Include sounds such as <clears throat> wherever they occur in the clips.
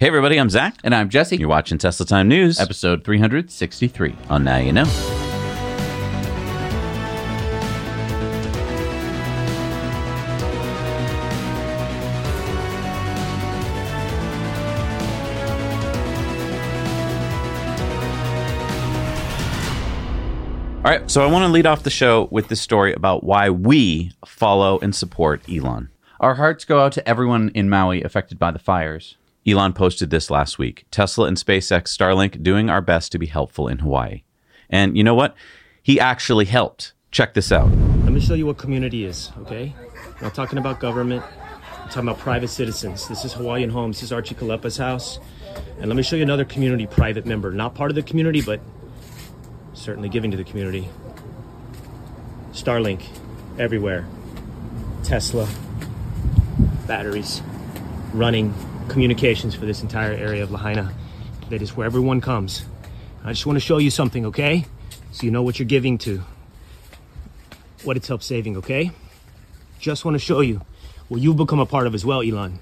Hey, everybody, I'm Zach. And I'm Jesse. You're watching Tesla Time News Episode 363. on Now You Know. All right, so I want to lead off the show with this story about why we follow and support Elon. Our hearts go out to everyone in Maui affected by the fires. Elon posted this last week Tesla and SpaceX Starlink doing our best to be helpful in Hawaii. And you know what? He actually helped. Check this out. Let me show you what community is, okay? I'm not talking about government. I'm talking about private citizens. This is Hawaiian Homes. This is Archie Kalepa's house. And let me show you another community private member. Not part of the community, but certainly giving to the community. Starlink, everywhere. Tesla, batteries, running communications for this entire area of Lahaina. That is where everyone comes. I just want to show you something, okay? So you know what you're giving to what it's helped saving, okay? Just want to show you what you've become a part of as well, Elon.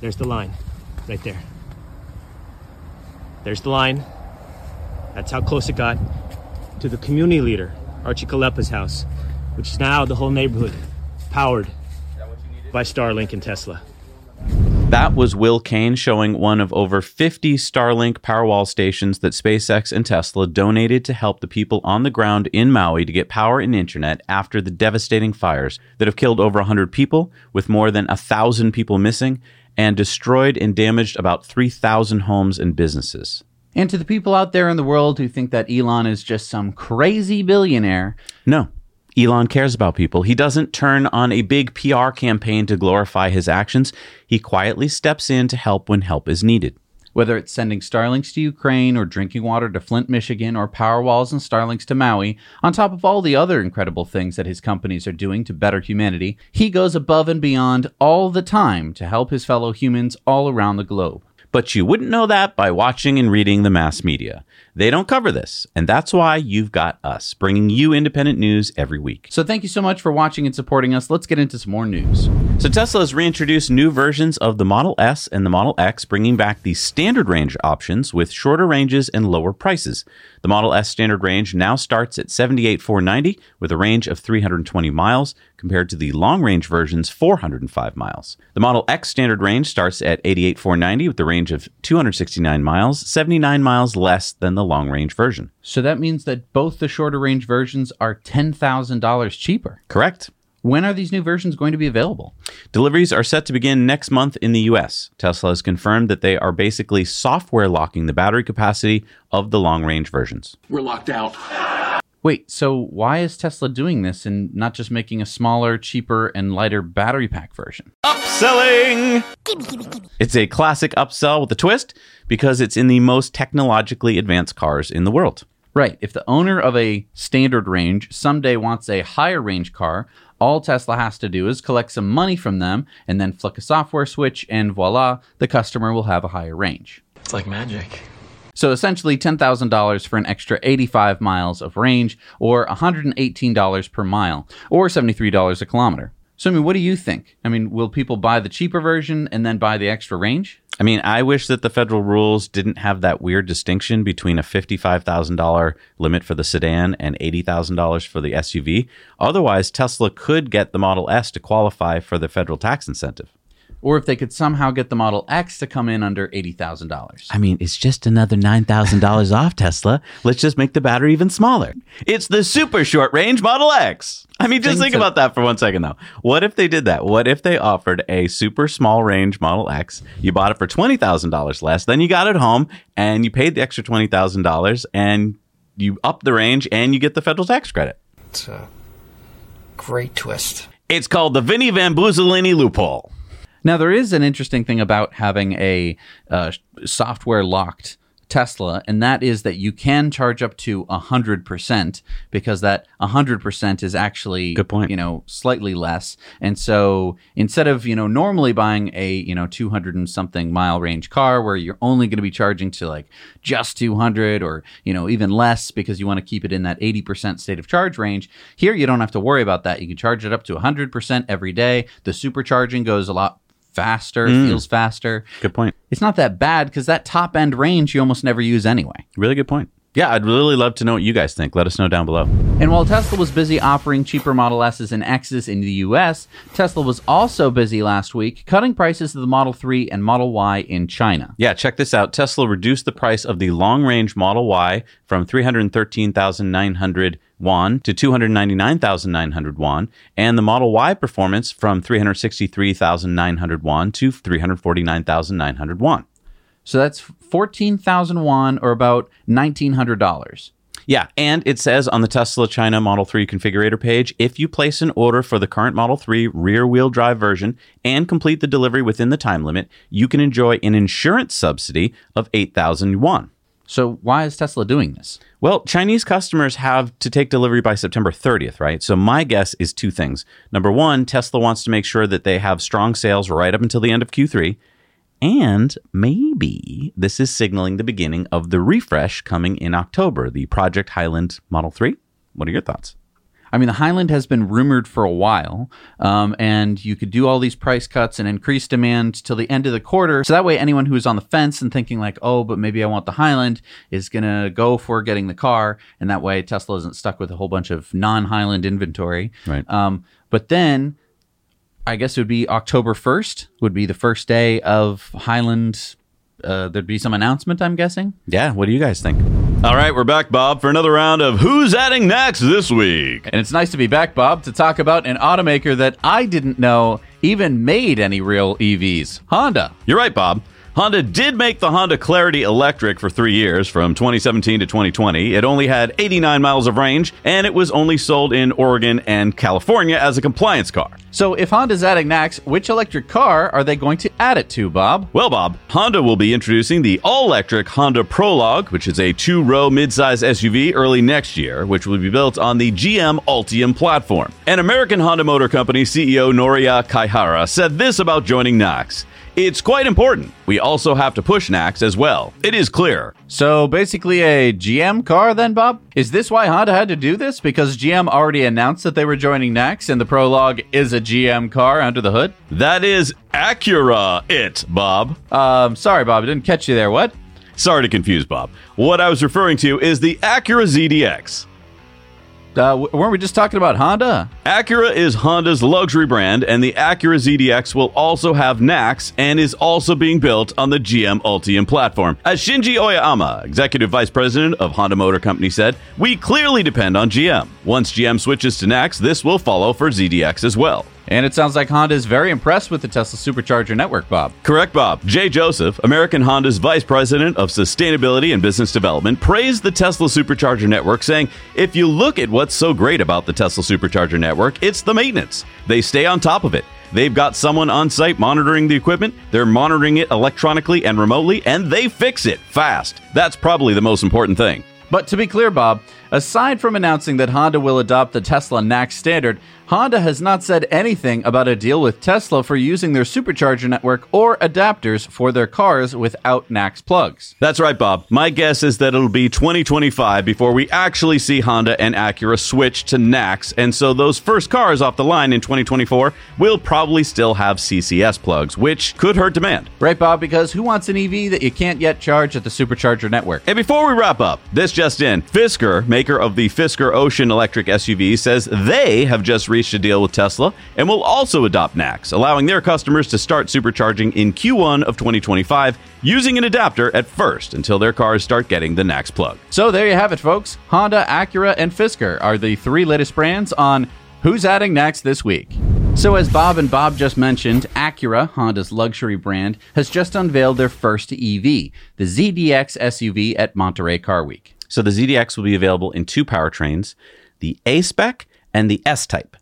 There's the line, right there. There's the line. That's how close it got to the community leader, Archie Kalepa's house, which is now the whole neighborhood powered by Starlink and Tesla. That was Will Kane showing one of over 50 Starlink Powerwall stations that SpaceX and Tesla donated to help the people on the ground in Maui to get power and internet after the devastating fires that have killed over 100 people, with more than 1,000 people missing, and destroyed and damaged about 3,000 homes and businesses. And to the people out there in the world who think that Elon is just some crazy billionaire, No. Elon cares about people. He doesn't turn on a big PR campaign to glorify his actions. He quietly steps in to help when help is needed. whether it's sending Starlinks to Ukraine or drinking water to Flint, Michigan, or power walls and Starlinks to Maui, on top of all the other incredible things that his companies are doing to better humanity, he goes above and beyond all the time to help his fellow humans all around the globe. But you wouldn't know that by watching and reading the mass media. They don't cover this, and that's why you've got us, bringing you independent news every week. So thank you so much for watching and supporting us. Let's get into some more news. So Tesla has reintroduced new versions of the Model S and the Model X, bringing back the standard range options with shorter ranges and lower prices. The Model S standard range now starts at 78,490 with a range of 320 miles, compared to the long range version's 405 miles. The Model X standard range starts at 88,490 with a range of 269 miles, 79 miles less than the long range version. So that means that both the shorter range versions are $10,000 cheaper. Correct. When are these new versions going to be available? Deliveries are set to begin next month in the US. Tesla has confirmed that they are basically software locking the battery capacity of the long range versions. We're locked out. Wait, so why is Tesla doing this and not just making a smaller, cheaper, and lighter battery pack version? Upselling! It's a classic upsell with a twist because it's in the most technologically advanced cars in the world. Right. If the owner of a standard range someday wants a higher range car, all Tesla has to do is collect some money from them and then flick a software switch, and voila, the customer will have a higher range. It's like magic. So essentially, $10,000 for an extra 85 miles of range, or $118 per mile, or $73 a kilometer. So, I mean, what do you think? I mean, will people buy the cheaper version and then buy the extra range? I mean, I wish that the federal rules didn't have that weird distinction between a $55,000 limit for the sedan and $80,000 for the SUV. Otherwise, Tesla could get the Model S to qualify for the federal tax incentive. Or if they could somehow get the Model X to come in under $80,000. I mean, it's just another $9,000 <laughs> off, Tesla. Let's just make the battery even smaller. It's the super short range Model X. I mean, just Thing think to- about that for one second, though. What if they did that? What if they offered a super small range Model X? You bought it for $20,000 less, then you got it home and you paid the extra $20,000 and you up the range and you get the federal tax credit. It's a great twist. It's called the Vinny Van Boozolini loophole. Now, there is an interesting thing about having a uh, software locked Tesla, and that is that you can charge up to 100% because that 100% is actually, Good point. you know, slightly less. And so instead of, you know, normally buying a, you know, 200 and something mile range car where you're only going to be charging to like just 200 or, you know, even less because you want to keep it in that 80% state of charge range, here you don't have to worry about that. You can charge it up to 100% every day. The supercharging goes a lot faster, hmm. feels faster. Good point. It's not that bad because that top end range you almost never use anyway. Really good point. Yeah, I'd really love to know what you guys think. Let us know down below. And while Tesla was busy offering cheaper Model S's and X's in the US, Tesla was also busy last week cutting prices of the Model 3 and Model Y in China. Yeah, check this out. Tesla reduced the price of the long range Model Y from 313,900 won to 299,900 won, and the Model Y performance from 363,900 won to 349,900 won. So that's 14,000 won or about $1,900. Yeah, and it says on the Tesla China Model 3 configurator page if you place an order for the current Model 3 rear wheel drive version and complete the delivery within the time limit, you can enjoy an insurance subsidy of 8,000 yuan. So why is Tesla doing this? Well, Chinese customers have to take delivery by September 30th, right? So my guess is two things. Number one, Tesla wants to make sure that they have strong sales right up until the end of Q3. And maybe this is signaling the beginning of the refresh coming in October, the Project Highland Model 3. What are your thoughts? I mean, the Highland has been rumored for a while, um, and you could do all these price cuts and increase demand till the end of the quarter. So that way, anyone who's on the fence and thinking like, "Oh, but maybe I want the Highland," is gonna go for getting the car, and that way Tesla isn't stuck with a whole bunch of non-Highland inventory. Right. Um, but then, I guess it would be October first would be the first day of Highland. Uh, there'd be some announcement, I'm guessing. Yeah, what do you guys think? All right, we're back, Bob, for another round of Who's Adding Next this week. And it's nice to be back, Bob, to talk about an automaker that I didn't know even made any real EVs Honda. You're right, Bob. Honda did make the Honda Clarity Electric for three years, from 2017 to 2020. It only had 89 miles of range, and it was only sold in Oregon and California as a compliance car. So, if Honda's adding NACS, which electric car are they going to add it to, Bob? Well, Bob, Honda will be introducing the all electric Honda Prologue, which is a two row midsize SUV early next year, which will be built on the GM Ultium platform. An American Honda Motor Company CEO Noriya Kaihara said this about joining NACS. It's quite important. We also have to push NACS as well. It is clear. So, basically, a GM car, then, Bob? Is this why Honda had to do this? Because GM already announced that they were joining NACS and the Prologue is a GM car under the hood? That is Acura it, Bob. Um, sorry, Bob, I didn't catch you there. What? Sorry to confuse, Bob. What I was referring to is the Acura ZDX. Uh, weren't we just talking about Honda? Acura is Honda's luxury brand, and the Acura ZDX will also have NACS and is also being built on the GM Ultium platform. As Shinji Oyama, executive vice president of Honda Motor Company, said, We clearly depend on GM. Once GM switches to NACS, this will follow for ZDX as well. And it sounds like Honda is very impressed with the Tesla Supercharger network, Bob. Correct, Bob. Jay Joseph, American Honda's Vice President of Sustainability and Business Development, praised the Tesla Supercharger network, saying, If you look at what's so great about the Tesla Supercharger network, it's the maintenance. They stay on top of it. They've got someone on site monitoring the equipment, they're monitoring it electronically and remotely, and they fix it fast. That's probably the most important thing. But to be clear, Bob, aside from announcing that Honda will adopt the Tesla NACS standard, Honda has not said anything about a deal with Tesla for using their supercharger network or adapters for their cars without NACS plugs. That's right, Bob. My guess is that it'll be 2025 before we actually see Honda and Acura switch to NACS, and so those first cars off the line in 2024 will probably still have CCS plugs, which could hurt demand. Right, Bob? Because who wants an EV that you can't yet charge at the supercharger network? And before we wrap up, this just in Fisker, maker of the Fisker Ocean electric SUV, says they have just reached a deal with Tesla and will also adopt NACS, allowing their customers to start supercharging in Q1 of 2025 using an adapter at first until their cars start getting the NACS plug. So there you have it, folks. Honda, Acura, and Fisker are the three latest brands on Who's Adding NACS this week. So, as Bob and Bob just mentioned, Acura, Honda's luxury brand, has just unveiled their first EV, the ZDX SUV at Monterey Car Week. So the ZDX will be available in two powertrains, the A spec and the S type.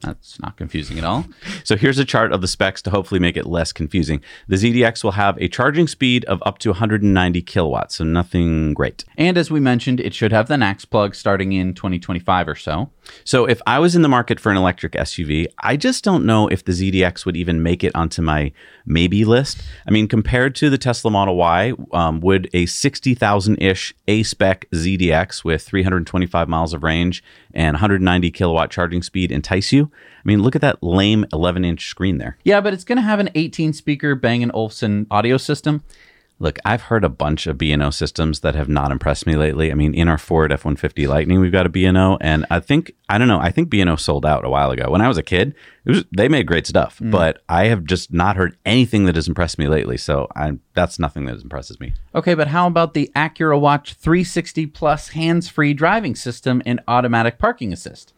That's not confusing at all. So here's a chart of the specs to hopefully make it less confusing. The ZDX will have a charging speed of up to 190 kilowatts, so nothing great. And as we mentioned, it should have the NACS plug starting in 2025 or so. So if I was in the market for an electric SUV, I just don't know if the ZDX would even make it onto my maybe list. I mean, compared to the Tesla Model Y, um, would a 60,000 ish A spec ZDX with 325 miles of range and 190 kilowatt charging speed entice you? I mean, look at that lame 11 inch screen there. Yeah, but it's going to have an 18 speaker Bang & Olufsen audio system. Look, I've heard a bunch of B&O systems that have not impressed me lately. I mean, in our Ford F-150 Lightning, we've got a B&O, and I think I don't know. I think B&O sold out a while ago. When I was a kid, it was they made great stuff, mm. but I have just not heard anything that has impressed me lately. So I, that's nothing that impresses me. Okay, but how about the Acura Watch 360 Plus hands-free driving system and automatic parking assist?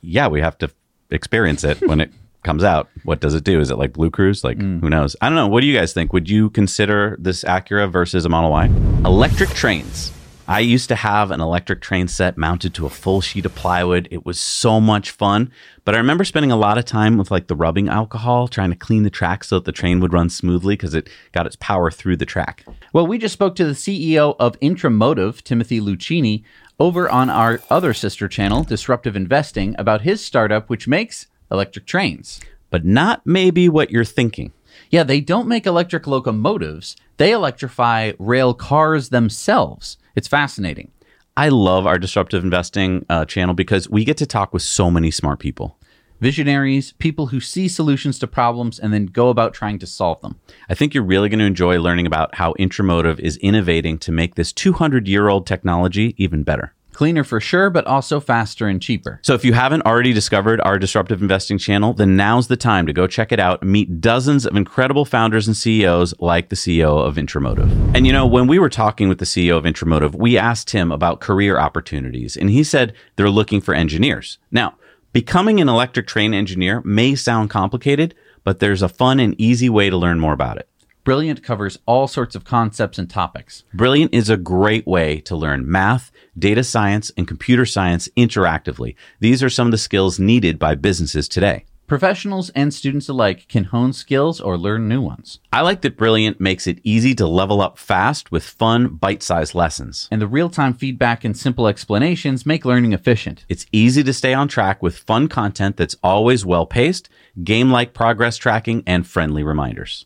Yeah, we have to experience it when it <laughs> comes out. What does it do? Is it like Blue Cruise? Like mm. who knows? I don't know. What do you guys think? Would you consider this Acura versus a Model Y? Electric trains. I used to have an electric train set mounted to a full sheet of plywood. It was so much fun, but I remember spending a lot of time with like the rubbing alcohol trying to clean the track so that the train would run smoothly because it got its power through the track. Well, we just spoke to the CEO of Intramotev, Timothy Luchini, over on our other sister channel, Disruptive Investing, about his startup, which makes electric trains. But not maybe what you're thinking. Yeah, they don't make electric locomotives, they electrify rail cars themselves. It's fascinating. I love our disruptive investing uh, channel because we get to talk with so many smart people. Visionaries, people who see solutions to problems and then go about trying to solve them. I think you're really going to enjoy learning about how Intramotev is innovating to make this 200 year old technology even better. Cleaner for sure, but also faster and cheaper. So if you haven't already discovered our disruptive investing channel, then now's the time to go check it out meet dozens of incredible founders and CEOs like the CEO of Intramotev. And you know, when we were talking with the CEO of Intramotev, we asked him about career opportunities, and he said they're looking for engineers. Now, becoming an electric train engineer may sound complicated, but there's a fun and easy way to learn more about it. Brilliant covers all sorts of concepts and topics. Brilliant is a great way to learn math, data science, and computer science interactively. These are some of the skills needed by businesses today. Professionals and students alike can hone skills or learn new ones. I like that Brilliant makes it easy to level up fast with fun, bite sized lessons. And the real time feedback and simple explanations make learning efficient. It's easy to stay on track with fun content that's always well paced, game like progress tracking, and friendly reminders.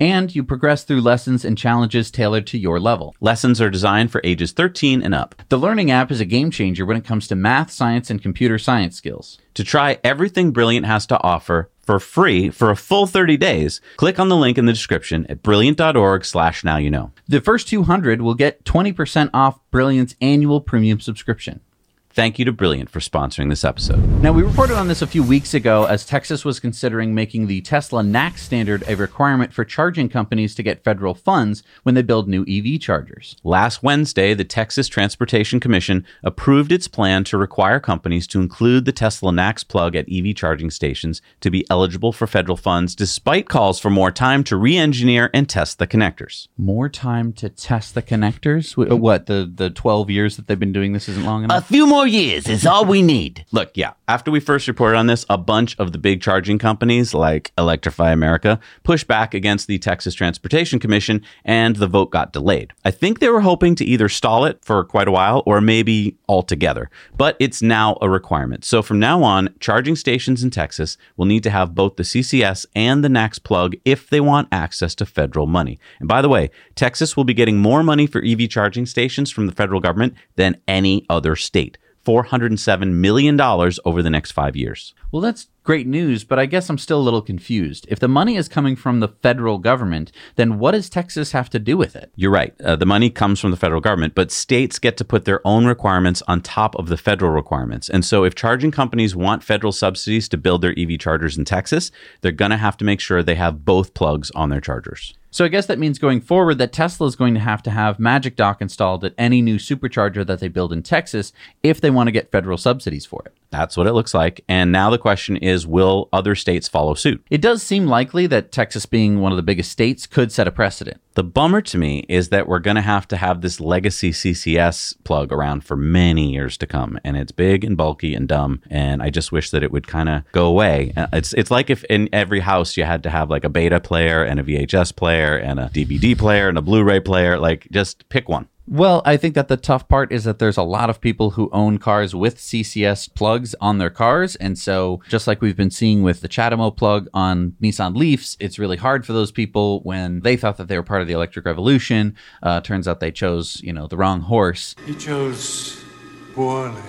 And you progress through lessons and challenges tailored to your level. Lessons are designed for ages 13 and up. The Learning app is a game changer when it comes to math, science, and computer science skills. To try everything Brilliant has to offer for free for a full 30 days, click on the link in the description at brilliant.org slash now you know. The first 200 will get 20% off Brilliant's annual premium subscription. Thank you to Brilliant for sponsoring this episode. Now, we reported on this a few weeks ago as Texas was considering making the Tesla NACS standard a requirement for charging companies to get federal funds when they build new EV chargers. Last Wednesday, the Texas Transportation Commission approved its plan to require companies to include the Tesla NACS plug at EV charging stations to be eligible for federal funds, despite calls for more time to re engineer and test the connectors. More time to test the connectors? What, the, the 12 years that they've been doing this isn't long enough? A few more years is all we need. Look, yeah, after we first reported on this, a bunch of the big charging companies like Electrify America pushed back against the Texas Transportation Commission and the vote got delayed. I think they were hoping to either stall it for quite a while or maybe altogether, but it's now a requirement. So from now on, charging stations in Texas will need to have both the CCS and the NACS plug if they want access to federal money. And by the way, Texas will be getting more money for EV charging stations from the federal government than any other state. $407 million over the next five years. Well, that's great news, but I guess I'm still a little confused. If the money is coming from the federal government, then what does Texas have to do with it? You're right. Uh, the money comes from the federal government, but states get to put their own requirements on top of the federal requirements. And so if charging companies want federal subsidies to build their EV chargers in Texas, they're going to have to make sure they have both plugs on their chargers. So I guess that means going forward that Tesla is going to have to have Magic Dock installed at any new supercharger that they build in Texas if they want to get federal subsidies for it. That's what it looks like. And now the question is is will other states follow suit? It does seem likely that Texas, being one of the biggest states, could set a precedent. The bummer to me is that we're going to have to have this legacy CCS plug around for many years to come, and it's big and bulky and dumb. And I just wish that it would kind of go away. Uh, It's it's like if in every house you had to have like a beta player and a VHS player and a DVD player and a Blu-ray player. Like just pick one. Well, I think that the tough part is that there's a lot of people who own cars with CCS plugs on their cars. And so, just like we've been seeing with the CHAdeMO plug on Nissan Leafs, it's really hard for those people when they thought that they were part of the electric revolution. Uh, turns out they chose, you know, the wrong horse. He chose poorly.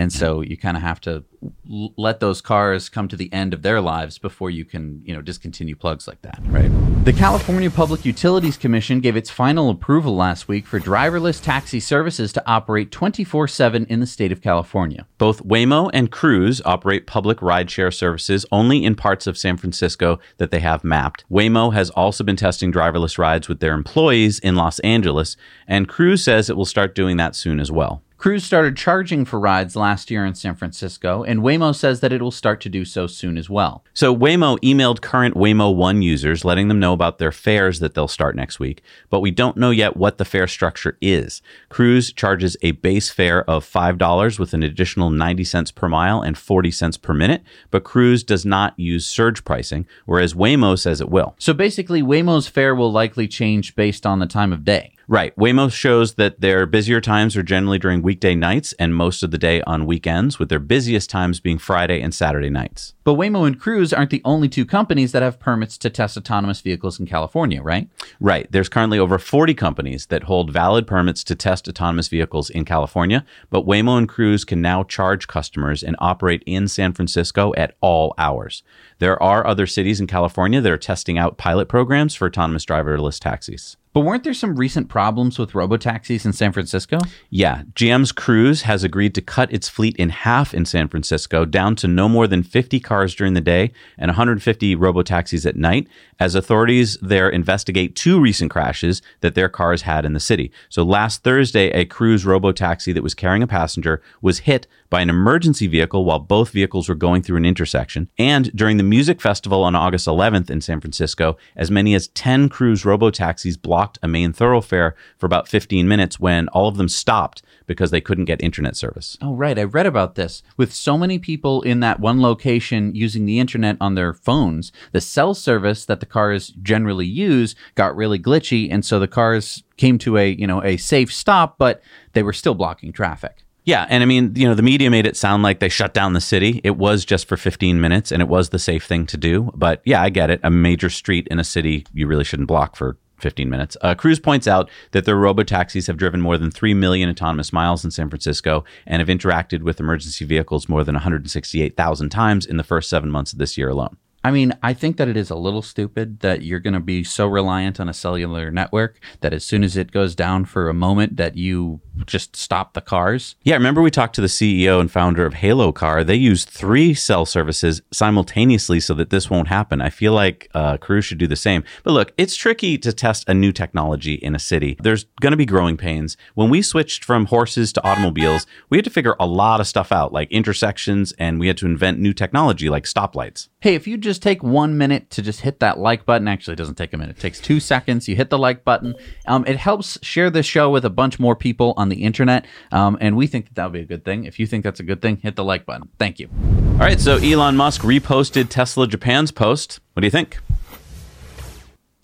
And so you kind of have to l- let those cars come to the end of their lives before you can, you know, discontinue plugs like that. Right. The California Public Utilities Commission gave its final approval last week for driverless taxi services to operate 24 7 in the state of California. Both Waymo and Cruise operate public rideshare services only in parts of San Francisco that they have mapped. Waymo has also been testing driverless rides with their employees in Los Angeles, and Cruise says it will start doing that soon as well. Cruise started charging for rides last year in San Francisco, and Waymo says that it will start to do so soon as well. So Waymo emailed current Waymo One users, letting them know about their fares that they'll start next week, but we don't know yet what the fare structure is. Cruise charges a base fare of $5 with an additional 90 cents per mile and 40 cents per minute, but Cruise does not use surge pricing, whereas Waymo says it will. So basically, Waymo's fare will likely change based on the time of day. Right. Waymo shows that their busier times are generally during weekday nights and most of the day on weekends, with their busiest times being Friday and Saturday nights. But Waymo and Cruise aren't the only two companies that have permits to test autonomous vehicles in California, right? Right. There's currently over 40 companies that hold valid permits to test autonomous vehicles in California, but Waymo and Cruise can now charge customers and operate in San Francisco at all hours. There are other cities in California that are testing out pilot programs for autonomous driverless taxis. But weren't there some recent problems with robotaxis in San Francisco? Yeah, GM's Cruise has agreed to cut its fleet in half in San Francisco, down to no more than 50 cars during the day and 150 robotaxis at night, as authorities there investigate two recent crashes that their cars had in the city. So last Thursday, a Cruise robotaxi that was carrying a passenger was hit by an emergency vehicle while both vehicles were going through an intersection. And during the music festival on August 11th in San Francisco, as many as 10 Cruise robotaxis blocked a main thoroughfare for about 15 minutes when all of them stopped because they couldn't get internet service. Oh, right. I read about this. With so many people in that one location using the internet on their phones, the cell service that the cars generally use got really glitchy. And so the cars came to a, you know, a safe stop, but they were still blocking traffic. Yeah, and I mean, you know, the media made it sound like they shut down the city. It was just for 15 minutes and it was the safe thing to do. But yeah, I get it. A major street in a city you really shouldn't block for 15 minutes. Uh, Cruise points out that their robotaxis have driven more than 3 million autonomous miles in San Francisco and have interacted with emergency vehicles more than 168,000 times in the first seven months of this year alone. I mean, I think that it is a little stupid that you're going to be so reliant on a cellular network that as soon as it goes down for a moment that you just stop the cars. Yeah, remember we talked to the CEO and founder of Halo Car. They use three cell services simultaneously so that this won't happen. I feel like uh, Cruise should do the same. But look, it's tricky to test a new technology in a city. There's going to be growing pains. When we switched from horses to automobiles, we had to figure a lot of stuff out, like intersections, and we had to invent new technology like stoplights. Hey, if you just take one minute to just hit that like button, actually, it doesn't take a minute. It takes two seconds. You hit the like button. Um, it helps share this show with a bunch more people on the internet. Um, and we think that that would be a good thing. If you think that's a good thing, hit the like button. Thank you. All right, so Elon Musk reposted Tesla Japan's post. What do you think?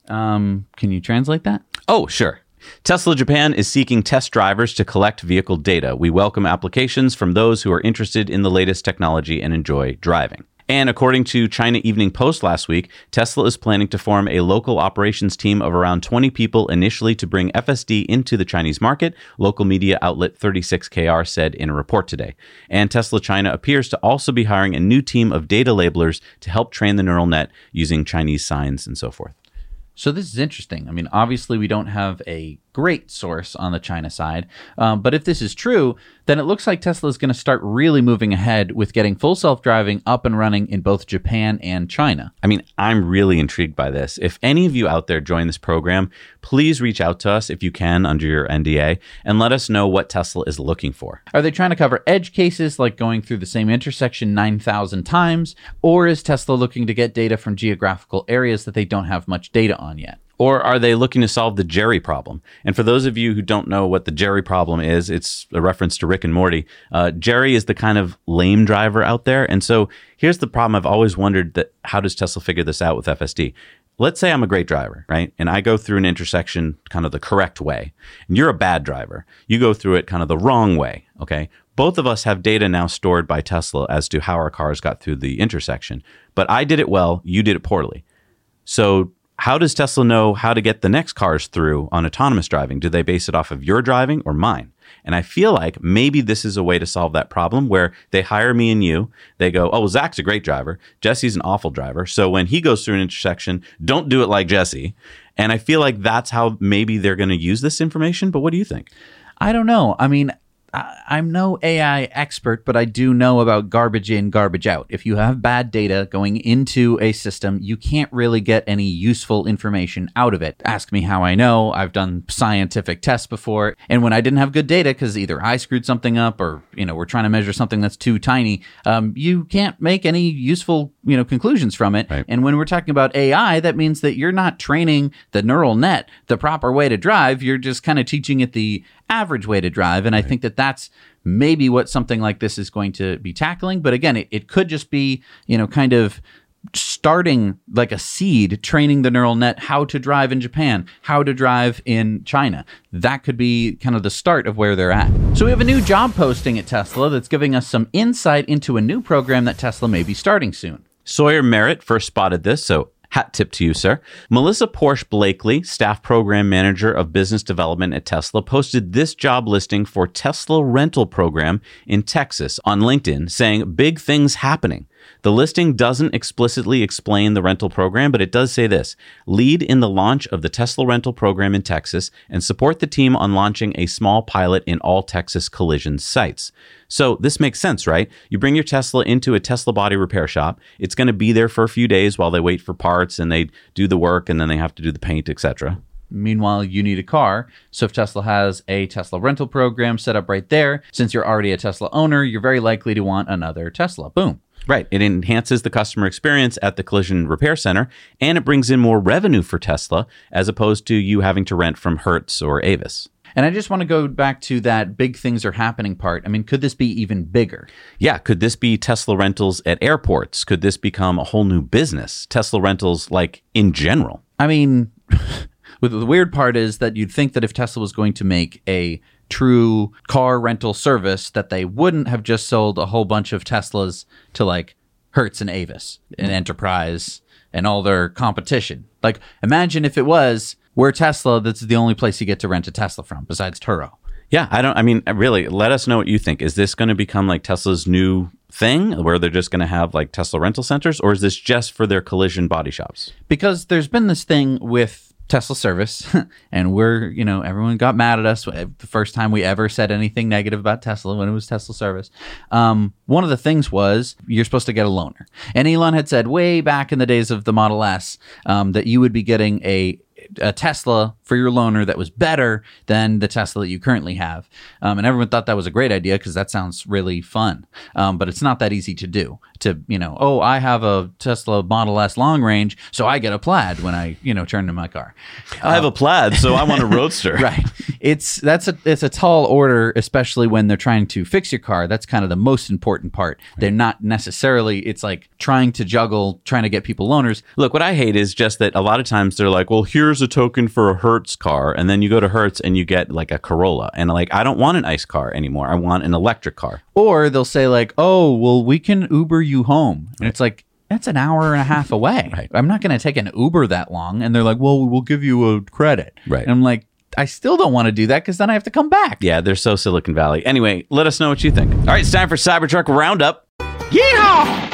Um, can you translate that? Oh, sure. Tesla Japan is seeking test drivers to collect vehicle data. We welcome applications from those who are interested in the latest technology and enjoy driving. And according to China Evening Post last week, Tesla is planning to form a local operations team of around 20 people initially to bring FSD into the Chinese market, local media outlet 36KR said in a report today. And Tesla China appears to also be hiring a new team of data labelers to help train the neural net using Chinese signs and so forth. So this is interesting. I mean, obviously we don't have a great source on the China side. Um, but if this is true, then it looks like Tesla is going to start really moving ahead with getting full self driving up and running in both Japan and China. I mean, I'm really intrigued by this. If any of you out there join this program, please reach out to us if you can under your NDA and let us know what Tesla is looking for. Are they trying to cover edge cases like going through the same intersection 9,000 times? Or is Tesla looking to get data from geographical areas that they don't have much data on yet? Or are they looking to solve the Jerry problem? And for those of you who don't know what the Jerry problem is, it's a reference to Rick and Morty. Uh, Jerry is the kind of lame driver out there. And so here's the problem I've always wondered that how does Tesla figure this out with FSD? Let's say I'm a great driver, right? And I go through an intersection kind of the correct way. And you're a bad driver. You go through it kind of the wrong way, okay? Both of us have data now stored by Tesla as to how our cars got through the intersection. But I did it well, you did it poorly. So how does Tesla know how to get the next cars through on autonomous driving? Do they base it off of your driving or mine? And I feel like maybe this is a way to solve that problem where they hire me and you. They go, oh, well, Zach's a great driver. Jesse's an awful driver. So when he goes through an intersection, don't do it like Jesse. And I feel like that's how maybe they're going to use this information. But what do you think? I don't know. I mean, I- I'm no AI expert, but I do know about garbage in, garbage out. If you have bad data going into a system, you can't really get any useful information out of it. Ask me how I know. I've done scientific tests before, and when I didn't have good data, because either I screwed something up or you know we're trying to measure something that's too tiny, um, you can't make any useful you know conclusions from it. Right. And when we're talking about AI, that means that you're not training the neural net the proper way to drive. You're just kind of teaching it the average way to drive. And I think that that's maybe what something like this is going to be tackling. But again, it, it could just be, you know, kind of starting like a seed, training the neural net how to drive in Japan, how to drive in China. That could be kind of the start of where they're at. So we have a new job posting at Tesla that's giving us some insight into a new program that Tesla may be starting soon. Sawyer Merritt first spotted this, so hat tip to you, sir. Melissa Porsche Blakely, staff program manager of business development at Tesla, posted this job listing for Tesla rental program in Texas on LinkedIn saying big things happening. The listing doesn't explicitly explain the rental program, but it does say this lead in the launch of the Tesla rental program in Texas and support the team on launching a small pilot in all Texas collision sites. So this makes sense, right? You bring your Tesla into a Tesla body repair shop. It's going to be there for a few days while they wait for parts and they do the work and then they have to do the paint, etc. Meanwhile, you need a car. So if Tesla has a Tesla rental program set up right there, since you're already a Tesla owner, you're very likely to want another Tesla. Boom. Right. It enhances the customer experience at the collision repair center and it brings in more revenue for Tesla as opposed to you having to rent from Hertz or Avis. And I just want to go back to that big things are happening part. I mean, could this be even bigger? Yeah, could this be Tesla rentals at airports? Could this become a whole new business? Tesla rentals like in general. I mean, <laughs> the weird part is that you'd think that if Tesla was going to make a true car rental service, that they wouldn't have just sold a whole bunch of Teslas to like Hertz and Avis and Enterprise and all their competition. Like, imagine if it was we're Tesla, that's the only place you get to rent a Tesla from besides Turo. Yeah, I don't I mean really, let us know what you think. Is this going to become like Tesla's new thing where they're just going to have like Tesla rental centers or is this just for their collision body shops? because there's been this thing with Tesla service, <laughs> and we're, you know, everyone got mad at us the first time we ever said anything negative about Tesla when it was Tesla service. Um, one of the things was you're supposed to get a loaner. And Elon had said way back in the days of the Model S um, that you would be getting a a Tesla for your loaner that was better than the Tesla that you currently have. Um, and everyone thought that was a great idea because that sounds really fun. Um, but it's not that easy to do. To, you know, oh, I have a Tesla Model S long range, so I get a plaid when I, you know, turn in my car. I have a plaid, so I want a <laughs> roadster. Right. It's that's a it's a tall order, especially when they're trying to fix your car. That's kind of the most important part. They're not necessarily. It's like trying to juggle, trying to get people loaners. Look, what I hate is just that a lot of times they're like, well, here's a token for a Hertz car. And then you go to Hertz and you get like a Corolla. And like, I don't want an ICE car anymore. I want an electric car. Or they'll say like, "Oh, well, we can Uber you home," and it's like. That's an hour and a half away. <laughs> Right. I'm not going to take an Uber that long. And they're like, well, we'll give you a credit. Right. And I'm like, I still don't want to do that because then I have to come back. Yeah, they're so Silicon Valley. Anyway, let us know what you think. All right, it's time for Cybertruck Roundup. Yeah!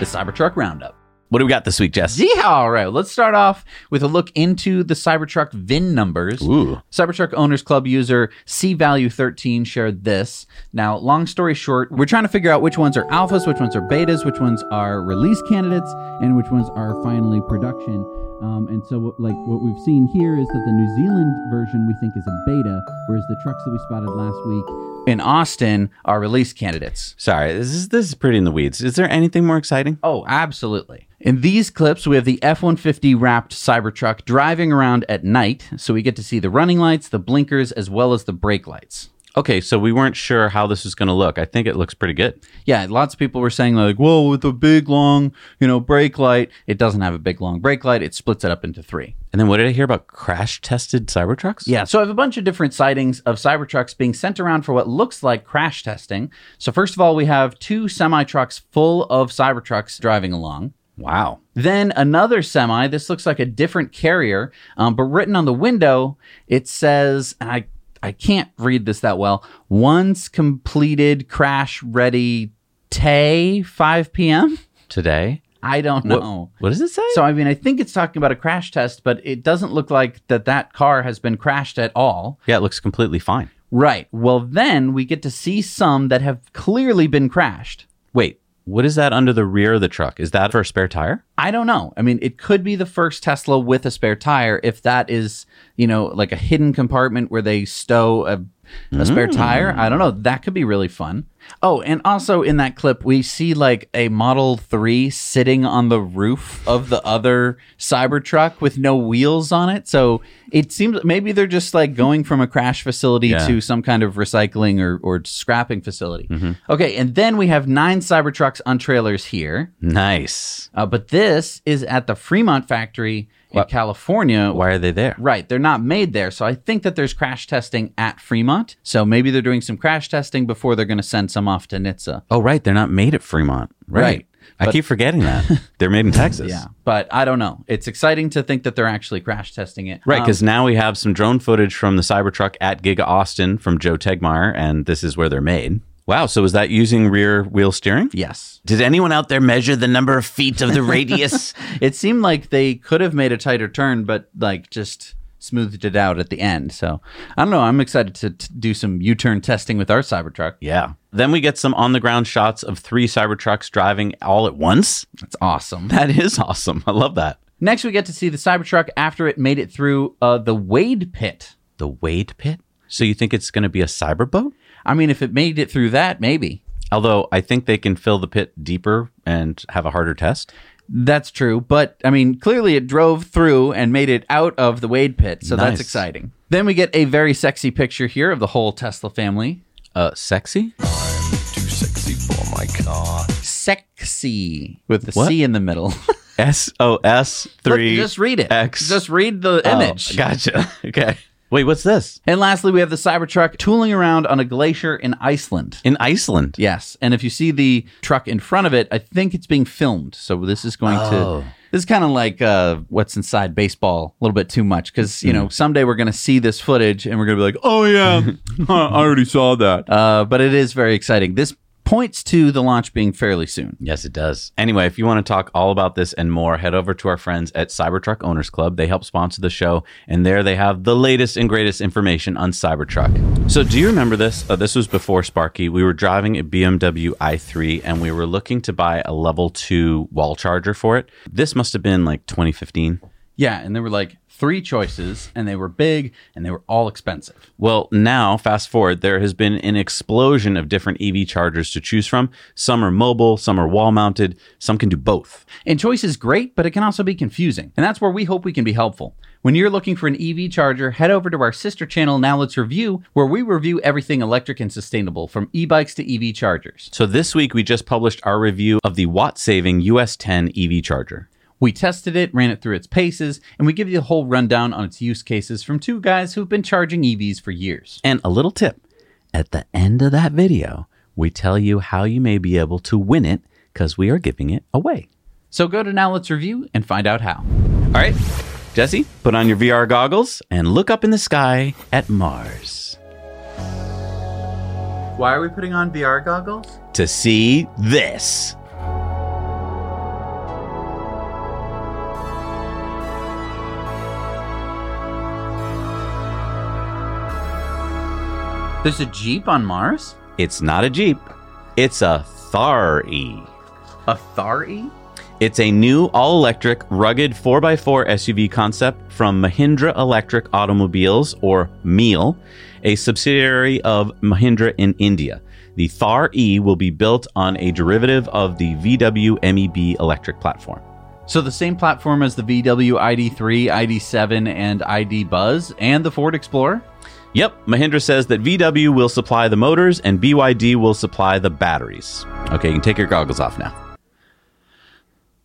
The Cybertruck Roundup. What do we got this week, Jess? Yeah, all right. Let's start off with a look into the Cybertruck VIN numbers. Ooh. Cybertruck Owners Club user C Value 13 shared this. Now, long story short, we're trying to figure out which ones are alphas, which ones are betas, which ones are release candidates, and which ones are finally production. Um, and so, what, like what we've seen here is that the New Zealand version we think is a beta, whereas the trucks that we spotted last week in Austin are release candidates. Sorry, this is this is pretty in the weeds. Is there anything more exciting? Oh, absolutely. In these clips, we have the F 150 wrapped Cybertruck driving around at night, so we get to see the running lights, the blinkers, as well as the brake lights. Okay, so we weren't sure how this was going to look. I think it looks pretty good. Yeah, lots of people were saying, like, whoa, with a big, long, you know, brake light. It doesn't have a big, long brake light. It splits it up into three. And then what did I hear about crash tested Cybertrucks? Yeah, so I have a bunch of different sightings of Cybertrucks being sent around for what looks like crash testing. So, first of all, we have two semi trucks full of Cybertrucks driving along. Wow. Then another semi. This looks like a different carrier, um, but written on the window, it says, and I I can't read this that well. Once completed, crash ready. Tay 5 p.m. Today? I don't What- know. what does it say? So I mean, I think it's talking about a crash test, but it doesn't look like that that car has been crashed at all. yeah, it looks completely fine. Right. Well, then we get to see some that have clearly been crashed. Wait, what is that under the rear of the truck? Is that for a spare tire? I don't know. I mean, it could be the first Tesla with a spare tire if that is, you know, like a hidden compartment where they stow a, a spare mm. tire. I don't know. That could be really fun. Oh, and also in that clip, we see like a Model 3 sitting on the roof of the other Cybertruck with no wheels on it. So it seems maybe they're just like going from a crash facility Yeah. to some kind of recycling or, or scrapping facility. Okay, and then we have nine Cybertrucks on trailers here. Nice. Uh, but this is at the Fremont factory in What- California. Why are they there? Right, they're not made there. So I think that there's crash testing at Fremont. So maybe they're doing some crash testing before they're going to send some off to NHTSA. Oh, right. They're not made at Fremont. Right. Right. I But- keep forgetting that. <laughs> They're made in <laughs> Texas. Yeah, but I don't know. It's exciting to think that they're actually crash testing it. Right, Um, because now we have some drone footage from the Cybertruck at Giga Austin from Joe Tegtmeyer, and this is where they're made. Wow, so was that using rear wheel steering? yes, Did anyone out there measure the number of feet of the <laughs> radius? it seemed like they could have made a tighter turn, but like just smoothed it out at the end. So I don't know. I'm excited to, to do some U-turn testing with our Cybertruck. yeah. Then we get some on the ground shots of three Cybertrucks driving all at once. That's awesome. That is awesome. I love that. Next, we get to see the Cybertruck after it made it through uh, the Wade pit. The Wade pit? So you think it's going to be a cyber boat? I mean, if it made it through that, maybe. Although I think they can fill the pit deeper and have a harder test. That's true. But I mean, clearly it drove through and made it out of the Wade pit. So Nice. that's exciting. Then we get a very sexy picture here of the whole Tesla family. Uh, sexy? Too sexy for my car. Sexy with the What? C in the middle. S O S Look, three. just read it. X. Just read the Oh, image. gotcha. <laughs> Okay. Wait, what's this? And lastly, we have the Cybertruck tooling around on a glacier in Iceland. In Iceland. Yes, and if you see the truck in front of it, I think it's being filmed. So this is going Oh. to this is kind of like uh, what's inside baseball a little bit too much because you know someday we're going to see this footage and we're going to be like, oh yeah, <laughs> I already saw that. <laughs> Uh, but it is very exciting. This points to the launch being fairly soon. Yes, it does. Anyway, if you want to talk all about this and more, head over to our friends at Cybertruck Owners Club. They help sponsor the show, and there they have the latest and greatest information on Cybertruck. So, do you remember this? Uh, this was before Sparky. We were driving a BMW i3 and we were looking to buy a level two wall charger for it. This must have been like 2015. Yeah, and they were like three choices, and they were big and they were all expensive. Well, now, fast forward, there has been an explosion of different EV chargers to choose from. Some are mobile, some are wall mounted, some can do both. And choice is great, but it can also be confusing. And that's where we hope we can be helpful. When you're looking for an EV charger, head over to our sister channel, Now Let's Review, where we review everything electric and sustainable, from e bikes to EV chargers. So this week we just published our review of the watt saving US 10 EV charger. We tested it, ran it through its paces, and we give you a whole rundown on its use cases from two guys who've been charging EVs for years. And a little tip at the end of that video, we tell you how you may be able to win it because we are giving it away. So go to Now Let's Review and find out how. All right, Jesse, put on your VR goggles and look up in the sky at Mars Why are we putting on VR goggles? to see this. There's a Jeep on Mars? It's not a Jeep, it's a Thar-E. A Thar-E? It's a new all electric, rugged 4x4 SUV concept from Mahindra Electric Automobiles, or MEAL, a subsidiary of Mahindra in India. The Thar E will be built on a derivative of the VW MEB electric platform. So the same platform as the VW ID3, ID7, and ID Buzz, and the Ford Explorer? Yep, Mahindra says that VW will supply the motors and BYD will supply the batteries. Okay, you can take your goggles off now.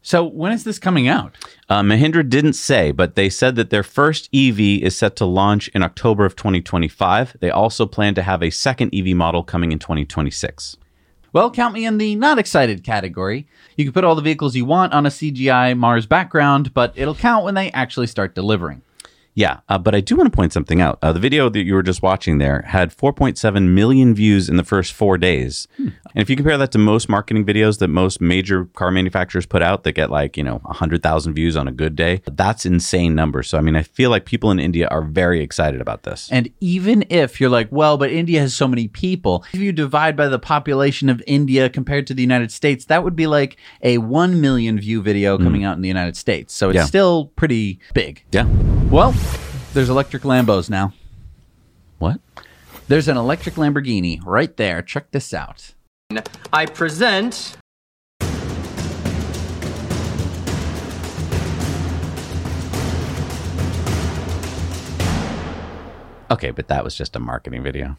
So when is this coming out? Uh, Mahindra didn't say, but they said that their first EV is set to launch in October of 2025. They also plan to have a second EV model coming in 2026. Well, count me in the not excited category. You can put all the vehicles you want on a CGI Mars background, but it'll count when they actually start delivering. Yeah, uh, but I do want to point something out. Uh, the video that you were just watching there had 4.7 million views in the first four days. Hmm. And if you compare that to most marketing videos that most major car manufacturers put out that get like, you know, 100,000 views on a good day, that's insane numbers. So, I mean, I feel like people in India are very excited about this. And even if you're like, well, but India has so many people, if you divide by the population of India compared to the United States, that would be like a 1 million view video coming out in the United States. So it's Yeah. still pretty big. yeah. Well, there's electric Lambos now. What? There's an electric Lamborghini right there. Check this out. I present Okay, but that was just a marketing video.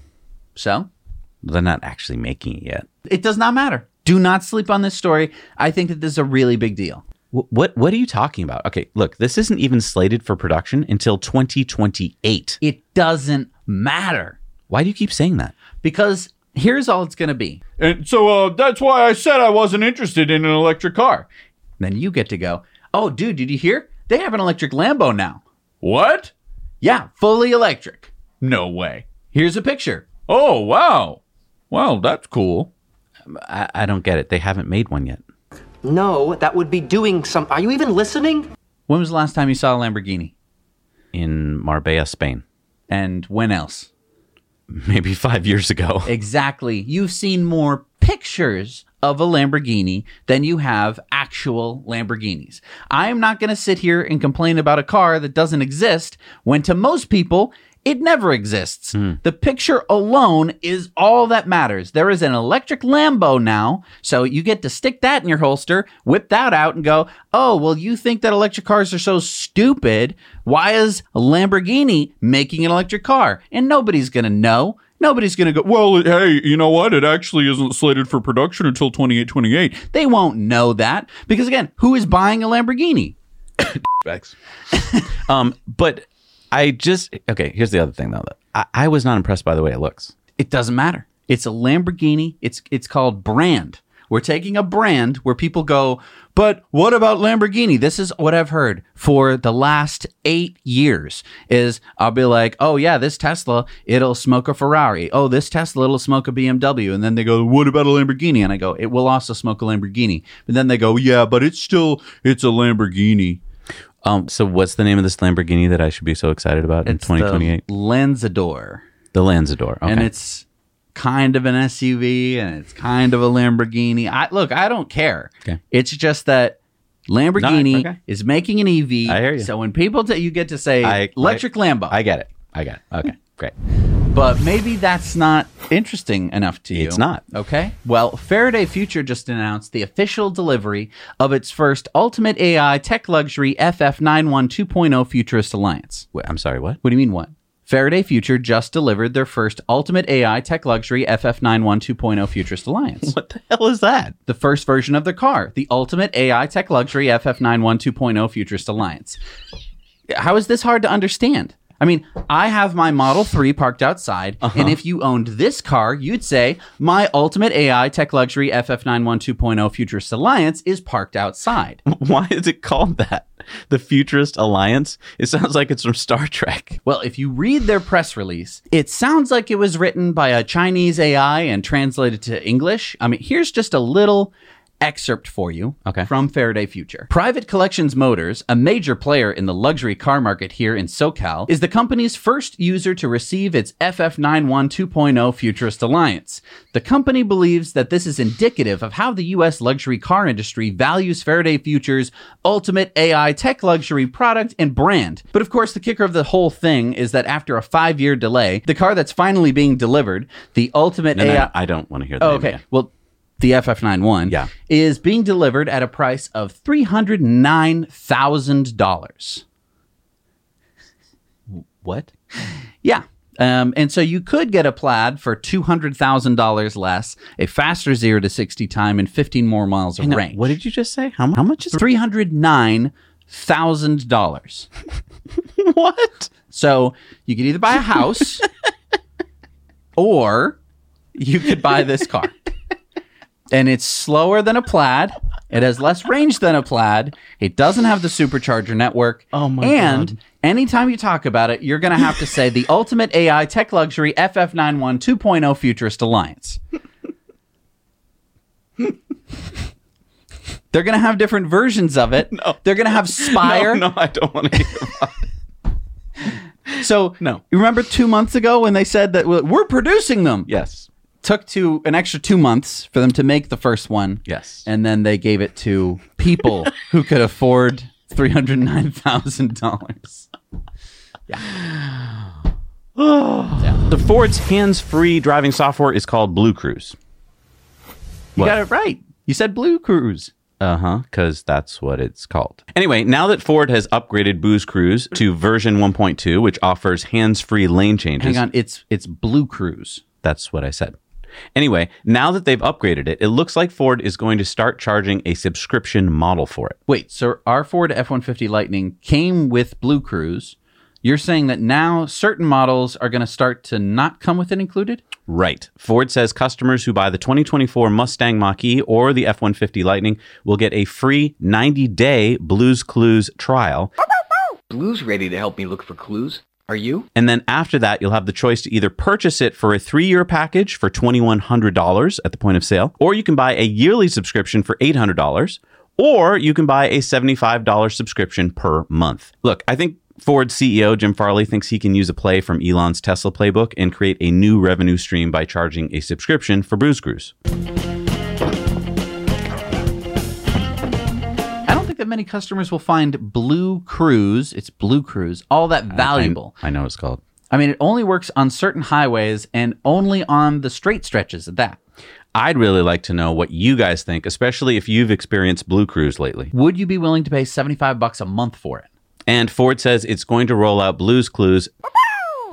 So, They're not actually making it yet. it does not matter. Do not sleep on this story. I think that this is a really big deal. Wh- What what are you talking about? Okay, look, this isn't even slated for production until 2028. It doesn't matter Why do you keep saying that? because here's all it's going to be. And so uh, that's why I said I wasn't interested in an electric car. Then you get to go, oh, dude, did you hear? They have an electric Lambo now. What? Yeah, fully electric. No way. Here's a picture. Oh, wow. Well, that's cool. I, I don't get it. They haven't made one yet. No, that would be doing some. Are you even listening? When was the last time you saw a Lamborghini? In Marbella, Spain. And when else? Maybe five years ago. <laughs> Exactly. You've seen more pictures of a Lamborghini than you have actual Lamborghinis. I am not going to sit here and complain about a car that doesn't exist when to most people, it never exists. The picture alone is all that matters. There is an electric Lambo now, so you get to stick that in your holster, whip that out, and go, oh, well, you think that electric cars are so stupid. Why is Lamborghini making an electric car? And nobody's going to know. Nobody's going to go, well, Well, hey, you know what? It actually isn't slated for production until 2828. they won't know that because, again, who is buying a Lamborghini? <coughs> <laughs> Um, but I just okay. Here's the other thing though. I, I was not impressed by the way it looks. It doesn't matter. It's a Lamborghini. It's it's called brand. We're taking a brand where people go, but what about Lamborghini? This is what I've heard for the last eight years. Is I'll be like, oh yeah, this Tesla it'll smoke a Ferrari. Oh, this Tesla it'll smoke a BMW. And then they go, what about a Lamborghini? And I go, it will also smoke a Lamborghini. But then they go, yeah, but it's still it's a Lamborghini. Um, so what's the name of this Lamborghini that I should be so excited about in It's 2028? the Lanzador. The, Lanzador. Okay. and it's kind of an SUV and it's kind of a Lamborghini. I look, I don't care. Okay. It's just that Lamborghini No, okay. is making an EV. I hear you. So when people tell you get to say I- electric Lambo, I get it. I get it. Okay, great. But maybe that's not interesting enough to you. It's not. Okay. Well, Faraday Future just announced the official delivery of its first ultimate AI tech luxury FF91 2.0 Futurist Alliance. Wait, I'm sorry. What? What do you mean what? Faraday Future just delivered their first ultimate AI tech luxury FF91 2.0 Futurist Alliance. <laughs> What the hell is that? the first version of their car, the ultimate AI tech luxury FF91 2.0 Futurist Alliance. How is this hard to understand? I mean, I have my Model 3 parked outside, and uh-huh. if you owned this car, you'd say, My ultimate AI tech luxury FF91 2.0 Futurist Alliance is parked outside. <laughs> Why is it called that? The Futurist Alliance? It sounds like it's from Star Trek. Well, if you read their press release, it sounds like it was written by a Chinese AI and translated to English. I mean, here's just a little excerpt for you Okay. from Faraday Future. Private Collections Motors, a major player in the luxury car market here in SoCal, is the company's first user to receive its FF91 2.0 Futurist Alliance. The company believes that this is indicative of how the U.S. luxury car industry values Faraday Future's ultimate AI tech luxury product and brand. But of course, the kicker of the whole thing is that after a five year delay, the car that's finally being delivered, the ultimate No, no, AI. I don't want to hear that. Oh, okay. Well, the FF91 Yeah. is being delivered at a price of $309,000. What? Yeah. Um, and so you could get a plaid for $200,000 less, a faster 0 to 60 time, and 15 more miles of range. What did you just say? How, how much is $309,000. <laughs> what? So you could either buy a house <laughs> or you could buy this car. And it's slower than a plaid. It has less range than a plaid. It doesn't have the supercharger network. Oh my and God. anytime you talk about it, you're going to have to say the <laughs> ultimate AI tech luxury FF91 2.0 Futurist Alliance. They're going to have different versions of it. No. They're going to have <laughs> Spire. No, no, I don't want to hear about it. So No. you remember two months ago when they said that we're producing them? Yes. Took to an extra two months for them to make the first one. Yes. and then they gave it to people <laughs> who could afford three hundred nine thousand dollars. Yeah. <sighs> The Ford's hands-free driving software is called Blue Cruise. You What? got it right. You said Blue Cruise. Uh huh, because that's what it's called. Anyway, now that Ford has upgraded Booze Cruise to version 1.2, which offers hands-free lane changes. Hang on, it's it's Blue Cruise. That's what I said. Anyway, now that they've upgraded it, it looks like Ford is going to start charging a subscription model for it. Wait, so our Ford F one fifty Lightning came with Blue Cruise. You're saying that now certain models are going to start to not come with it included? Right. Ford says customers who buy the 2024 Mustang Mach-E or the F-150 Lightning will get a free 90-day Blues Clues trial. Blue's ready to help me look for clues. Are you? And then after that, you'll have the choice to either purchase it for a three year package for $2,100 at the point of sale, or you can buy a yearly subscription for $800, or you can buy a $75 subscription per month. Look, I think Ford CEO Jim Farley thinks he can use a play from Elon's Tesla playbook and create a new revenue stream by charging a subscription for Booze Cruise. Many customers will find Blue Cruise, it's Blue Cruise, all that valuable. I, I know it's called. I mean, it only works on certain highways and only on the straight stretches at that. I'd really like to know what you guys think, especially if you've experienced Blue Cruise lately. Would you be willing to pay 75 bucks a month for it? And Ford says it's going to roll out Blues Clues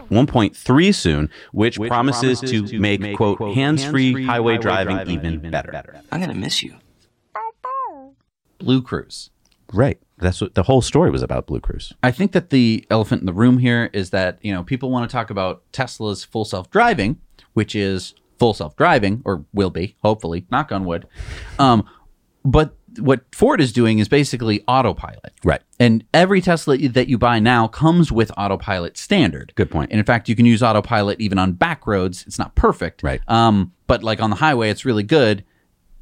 1.3 soon, which, promises, to, make, quote, hands-free highway, driving, even, better. I'm gonna miss you. Blue Cruise. Right. That's what the whole story was about Blue Cruise. I think that the elephant in the room here is that, you know, people want to talk about Tesla's full self-driving, which is full self-driving or will be, hopefully, knock on wood. Um, but what Ford is doing is basically autopilot. Right. And every Tesla that you buy now comes with autopilot standard. Good point. And in fact, you can use autopilot even on back roads. It's not perfect. Right. Um, but like on the highway, it's really good.